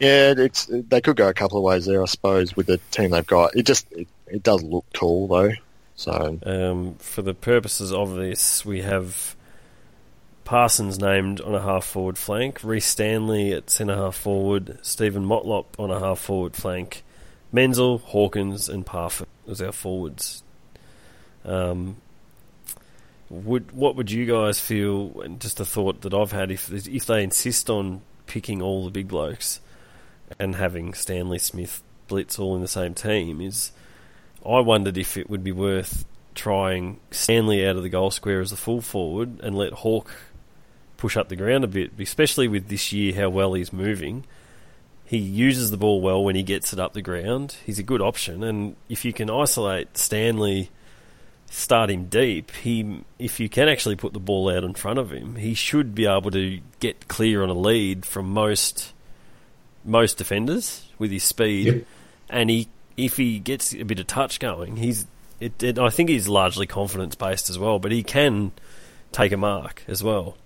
yeah, it's they could go a couple of ways there, I suppose, with the team they've got. It just it, it does look tall though. So Um, for the purposes of this, we have Parsons named on a half forward flank, Rhys Stanley at centre half forward, Steven Motlop on a half forward flank, Menzel, Hawkins, and Parfitt as our forwards. Um, would what would you guys feel? And just a thought that I've had if if they insist on picking all the big blokes and having Stanley Smith Blitz all in the same team is I wondered if it would be worth trying Stanley out of the goal square as a full forward and let Hawk push up the ground a bit, especially with this year how well he's moving. He uses the ball well when he gets it up the ground. He's a good option, and if you can isolate Stanley, start him deep, he if you can actually put the ball out in front of him, he should be able to get clear on a lead from most most defenders with his speed Yep. and he if he gets a bit of touch going, he's it, it, I think he's largely confidence based as well, but he can take a mark as well.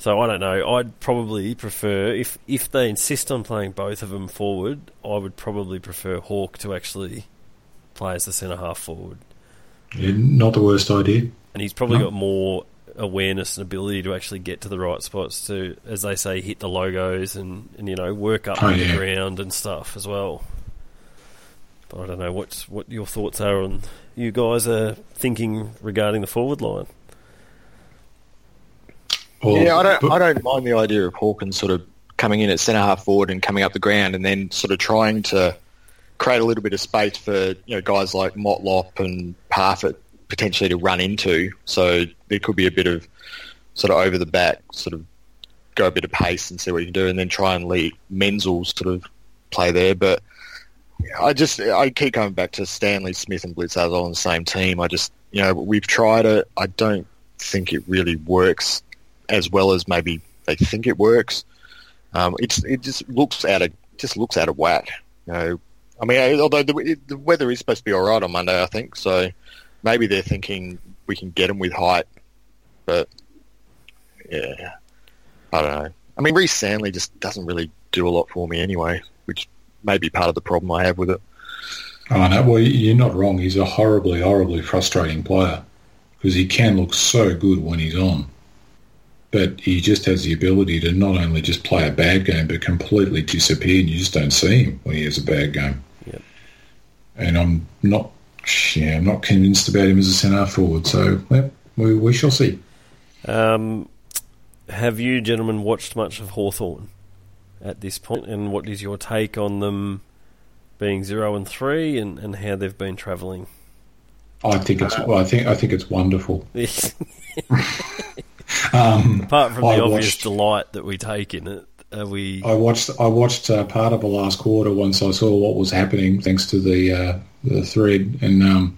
So I don't know. I'd probably prefer if if they insist on playing both of them forward, I would probably prefer Hawk to actually play as the centre half forward, Yeah, not the worst idea. and he's probably No. got more awareness and ability to actually get to the right spots to, as they say, hit the logos and, and you know work up Oh, the yeah. ground and stuff as well. But I don't know what's what your thoughts are on you guys are thinking regarding the forward line. Yeah, I don't. but- I don't mind the idea of Hawkins sort of coming in at centre half forward and coming up the ground, and then sort of trying to create a little bit of space for you know guys like Motlop and Parfitt potentially to run into. So there could be a bit of sort of over the back, sort of go a bit of pace and see what you can do, and then try and lead Menzel sort of play there. But I just I keep coming back to Stanley Smith and Blitzazol on the same team. I just you know we've tried it. I don't think it really works as well as maybe they think it works. Um, it's it just looks out of just looks out of whack. You know, I mean, although the, the weather is supposed to be all right on Monday, I think so. Maybe they're thinking we can get them with height, but yeah, I don't know. I mean, Rhys Stanley just doesn't really do a lot for me anyway, which may be part of the problem I have with it. I know. Well, you're not wrong. He's a horribly, horribly frustrating player because he can look so good when he's on, but he just has the ability to not only just play a bad game but completely disappear, and you just don't see him when he has a bad game. Yep. And I'm not, yeah, I'm not convinced about him as a centre forward. So yeah, we we shall see. Um, have you gentlemen watched much of Hawthorn at this point, and what is your take on them being zero and three, and, and how they've been travelling? I think it's. Well, I think I think it's wonderful. [laughs] Apart Um, from the obvious watched- delight that we take in it, we? I watched I watched uh, part of the last quarter once I saw what was happening thanks to the uh, the thread, and um,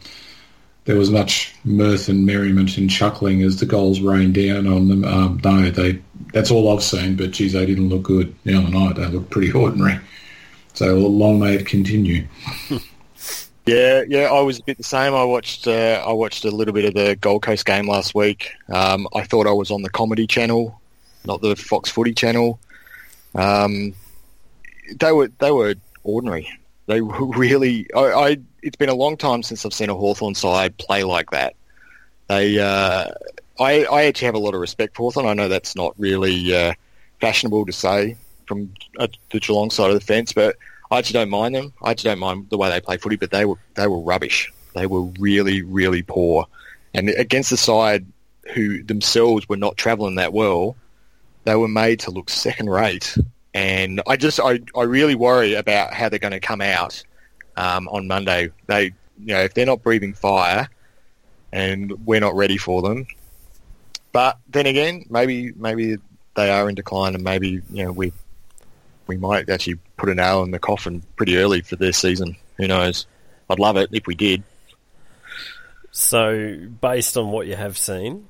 there was much mirth and merriment and chuckling as the goals rained down on them. Um, no, they that's all I've seen, but geez, they didn't look good the other night. They looked pretty ordinary. So long may it continue. [laughs] Yeah, yeah, I was a bit the same. I watched uh, I watched a little bit of the Gold Coast game last week. Um, I thought I was on the comedy channel, not the Fox Footy channel. Um, they were they were ordinary. They were [laughs] really. I, I it's been a long time since I've seen a Hawthorn side play like that. They uh, I I actually have a lot of respect for Hawthorn. I know that's not really uh, fashionable to say from uh, the Geelong side of the fence, but I actually don't mind them. I actually don't mind the way they play footy, but they were they were rubbish. They were really really poor, and against the side who themselves were not travelling that well, they were made to look second rate. And I just I, I really worry about how they're going to come out um, on Monday. They you know if they're not breathing fire, and we're not ready for them. But then again, maybe maybe they are in decline, and maybe you know we we might actually put a nail in the coffin pretty early for this season. Who knows? I'd love it if we did. So, based on what you have seen,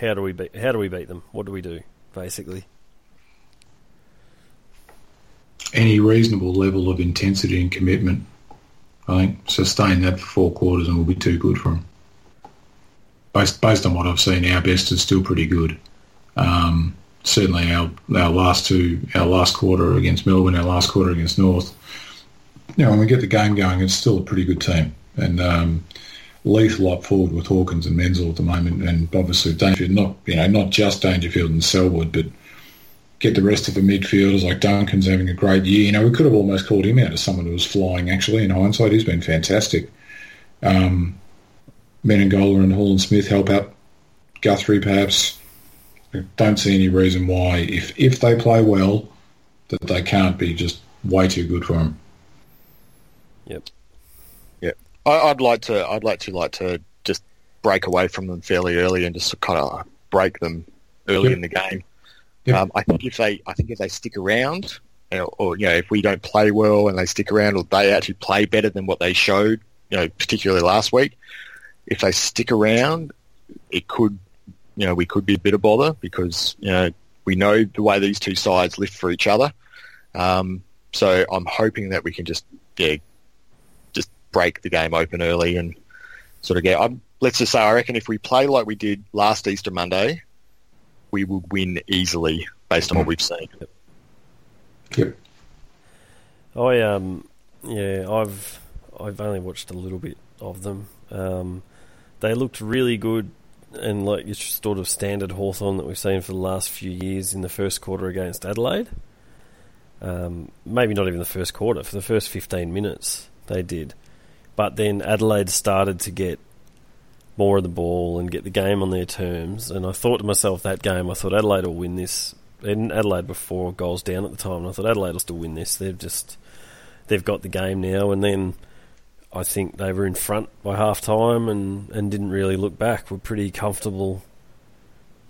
how do we beat? How do we beat them? What do we do, basically? Any reasonable level of intensity and commitment, I think, sustain that for four quarters and will be too good for them. Based based on what I've seen, our best is still pretty good. Um, certainly, our our last two, our last quarter against Melbourne, our last quarter against North. You when we get the game going, it's still a pretty good team and um, lethal up forward with Hawkins and Menzel at the moment, and obviously Dangerfield. Not you know not just Dangerfield and Selwood, but get the rest of the midfielders like Duncan's having a great year. You know, we could have almost called him out as someone who was flying. Actually, in hindsight, he's been fantastic. Um, Menegola and Horlin-Smith help out Guthrie, perhaps. I don't see any reason why, if if they play well, that they can't be just way too good for them. Yep. I, I'd like to. I'd like to like to just break away from them fairly early and just kind of break them early Yep. in the game. Yep. Um, I think if they, I think if they stick around, you know, or you know, if we don't play well and they stick around, or they actually play better than what they showed, you know, particularly last week, if they stick around, it could, you know, we could be a bit of bother because you know we know the way these two sides lift for each other. Um, so I'm hoping that we can just yeah, just break the game open early and sort of get. I'm, let's just say I reckon if we play like we did last Easter Monday, we would win easily based on what we've seen. Yep. I um yeah I've I've only watched a little bit of them. Um, they looked really good and like your sort of standard Hawthorn that we've seen for the last few years in the first quarter against Adelaide. Um, maybe not even the first quarter for the first fifteen minutes They did. But then Adelaide started to get more of the ball and get the game on their terms. And I thought to myself that game, I thought Adelaide will win this. And Adelaide were four goals down at the time. And I thought Adelaide will still win this. They've just they've got the game now. And then I think they were in front by half time and, and didn't really look back. Were pretty comfortable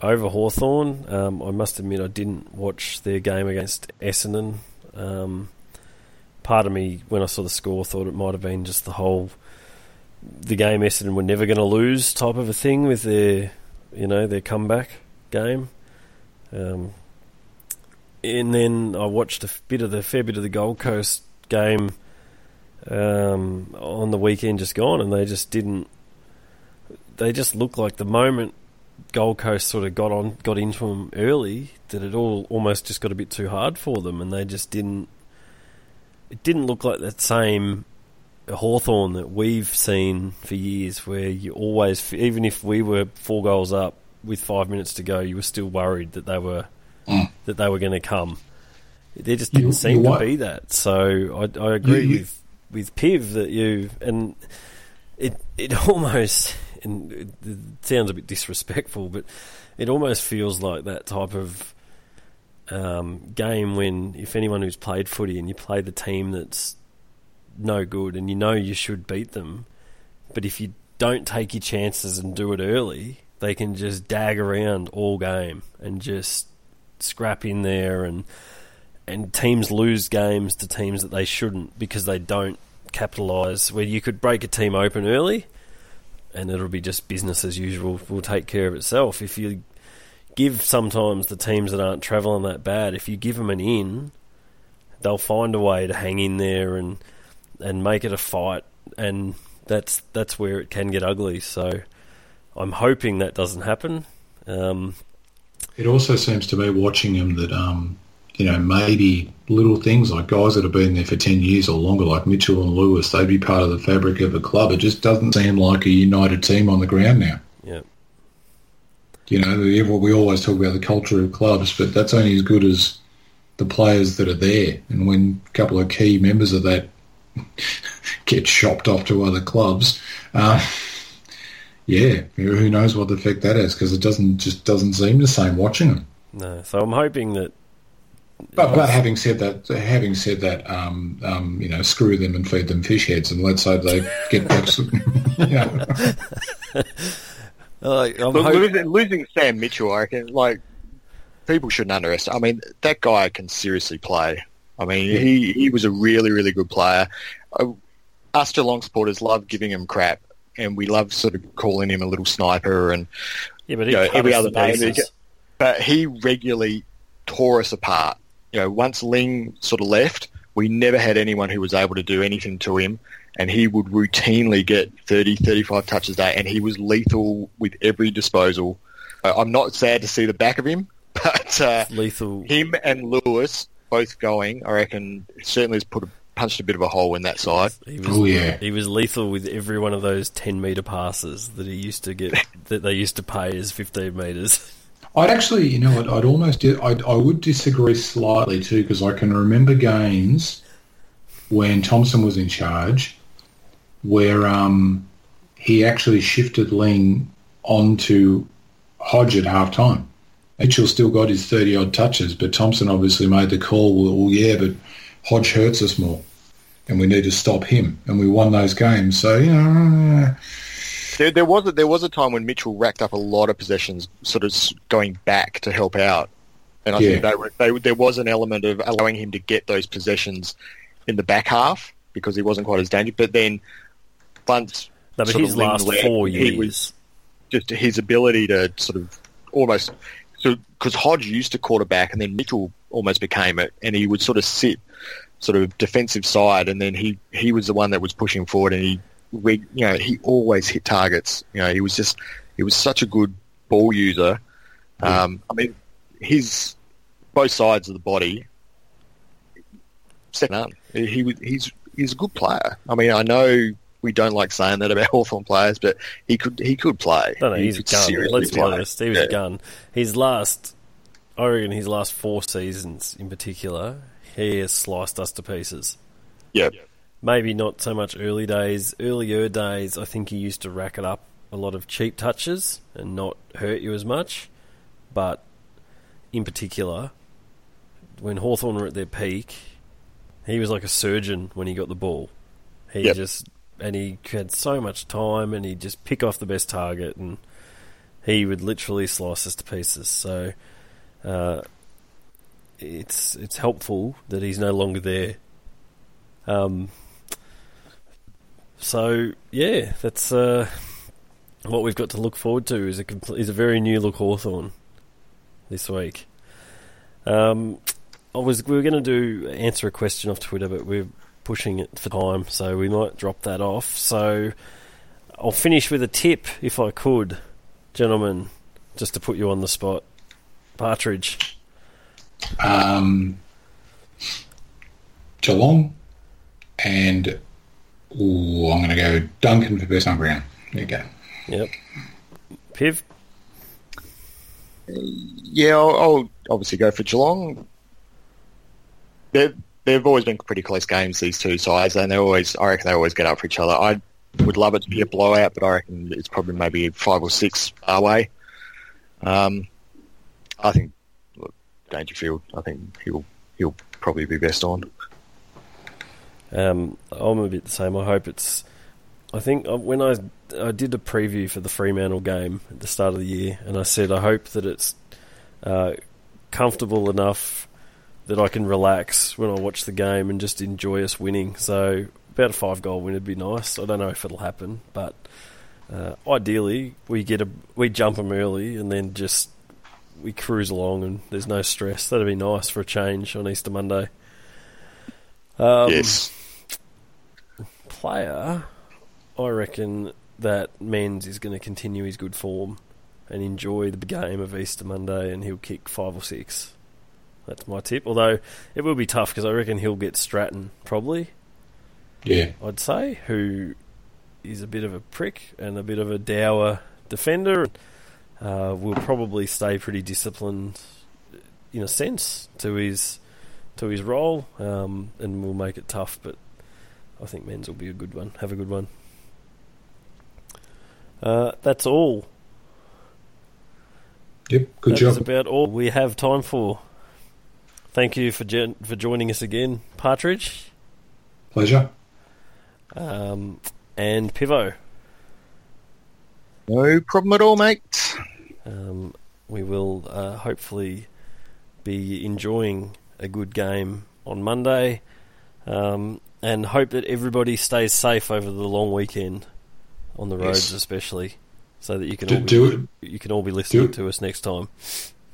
over Hawthorn. Um, I must admit I didn't watch their game against Essendon. Um, part of me, when I saw the score, thought it might have been just the whole the game Essendon were never going to lose type of a thing with their you know their comeback game. Um, and then I watched a bit of the fair bit of the Gold Coast game um, on the weekend just gone, and they just didn't. They just looked like the moment Gold Coast sort of got on, got into them early, that it all almost just got a bit too hard for them, and they just didn't. It didn't look like that same Hawthorn that we've seen for years, where you always, even if we were four goals up with five minutes to go, you were still worried that they were Mm. that they were going to come. There just didn't You- seem you to be that. So I, I agree You- you- with with Piv that you and it it [laughs] almost and it, sounds a bit disrespectful, but it almost feels like that type of um, game when if anyone who's played footy and you play the team that's no good and you know you should beat them, but if you don't take your chances and do it early, they can just dag around all game and just scrap in there and and teams lose games to teams that they shouldn't because they don't capitalise. Where you could break a team open early, and it'll be just business as usual. Will take care of itself. If you give sometimes the teams that aren't travelling that bad, if you give them an in, they'll find a way to hang in there and and make it a fight. And that's that's where it can get ugly. So I'm hoping that doesn't happen. Um, It also seems to me watching them that, um, you know, maybe little things like guys that have been there for 10 years or longer, like Mitchell and Lewis, they'd be part of the fabric of a club. It just doesn't seem like a united team on the ground now. yeah. You know, we always talk about the culture of clubs, but that's only as good as the players that are there. And when a couple of key members of that [laughs] get shopped off to other clubs, uh, yeah, who knows what the effect that has because it doesn't just doesn't seem the same watching them. No. So I'm hoping that But, but having said that, having said that, um, um, you know, screw them and feed them fish heads, and let's hope they get back. some- you know. uh, I'm losing, losing Sam Mitchell, I reckon, like, people shouldn't underestimate. I mean, that guy can seriously play. I mean, he, he was a really, really good player. Uh, us Geelong supporters love giving him crap, and we love sort of calling him a little sniper and yeah, but he you know, every other to name. But he regularly tore us apart. You know, once Ling sort of left, we never had anyone who was able to do anything to him, and he would routinely get 30, 35 touches a day, and he was lethal with every disposal. Uh, I'm not sad to see the back of him, [laughs] but uh, Lethal. him and Lewis both going, I reckon, certainly has put a, punched a bit of a hole in that side. He was, Oh, yeah. he was lethal with every one of those ten meter passes that he used to get [laughs] that they used to pay as fifteen meters. [laughs] I'd actually, you know, I'd, I'd almost, I'd, I would disagree slightly too because I can remember games when Thompson was in charge where um, he actually shifted Ling onto Hodge at half time. Mitchell still got his 30 odd touches, but Thompson obviously made the call, well, yeah, but Hodge hurts us more and we need to stop him. And we won those games. So, you know, There, there was a, there was a time when Mitchell racked up a lot of possessions, sort of going back to help out, and I Yeah. think they, they, there was an element of allowing him to get those possessions in the back half because he wasn't quite as dangerous. But then once No, but sort of his last left, four he years. was just his ability to sort of almost so because Hodge used to quarterback and then Mitchell almost became it, and he would sort of sit sort of defensive side, and then he he was the one that was pushing forward, and he reg- you know he always hit targets. You know he was just he was such a good ball user. Um, I mean his both sides of the body second none. He, he was he's he's a good player. I mean I know. We don't like saying that about [laughs] Hawthorn players, but he could he could play. No, no, He he's a gun. Let's be play. honest, he was Yeah. a gun. His last, I reckon, his last four seasons in particular, he has sliced us to pieces. Yeah. Maybe not so much early days. Earlier days, I think he used to rack it up a lot of cheap touches and not hurt you as much. But in particular, when Hawthorn were at their peak, he was like a surgeon when he got the ball. He Yep. just and he had so much time and he'd just pick off the best target and he would literally slice us to pieces. So uh, it's it's helpful that he's no longer there. Um, so yeah, that's uh, what we've got to look forward to. Is a compl- is a very new look Hawthorn this week. Um, I was we were going to do answer a question off Twitter, but we're pushing it for time, so we might drop that off. So I'll finish with a tip, if I could, gentlemen, just to put you on the spot. Partridge. Um, Geelong and ooh, I'm going to go Duncan for best on ground. There you go. Yep. Piv. Yeah, I'll, I'll obviously go for Geelong. They've, they've always been pretty close games, these two sides, and they always, I reckon they always get up for each other. I would love it to be a blowout, but I reckon it's probably maybe five or six our way. Um, I think look, Dangerfield, I think he'll he'll probably be best on. Um, I'm a bit the same. I hope it's. I think uh, when I I did a preview for the Fremantle game at the start of the year, and I said I hope that it's uh, comfortable enough that I can relax when I watch the game and just enjoy us winning. So about a five goal win would be nice. I don't know if it'll happen, but uh, ideally we get a we jump them early and then just we cruise along and there's no stress. That'd be nice for a change on Easter Monday. Um, yes. Player, I reckon that Menz is going to continue his good form and enjoy the game of Easter Monday, and he'll kick five or six. That's my tip. Although it will be tough because I reckon he'll get Stratton probably. Yeah. I'd say who is a bit of a prick and a bit of a dour defender. Uh, will probably stay pretty disciplined in a sense to his to his role, um, and will make it tough. But I think Menz will be a good one. Have a good one. Uh, that's all. Yep. Good That is job. That's about all we have time for. Thank you for gen- for joining us again, Partridge Pleasure. um, and Pivo. No problem at all, mate. Um, we will uh, hopefully be enjoying a good game on Monday, um, and hope that everybody stays safe over the long weekend on the roads, Yes. especially, so that you can Do, all be, do it. you can all be listening do- to us next time.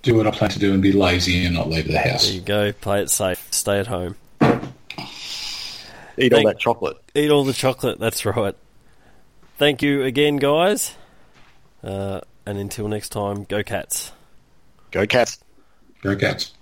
Do what I plan to do and be lazy and not leave the house. There you go. Play it safe. Stay at home. Eat all that chocolate. Eat all the chocolate. That's right. Thank you again, guys. Uh, and until next time, go cats. Go Cats. Go Cats.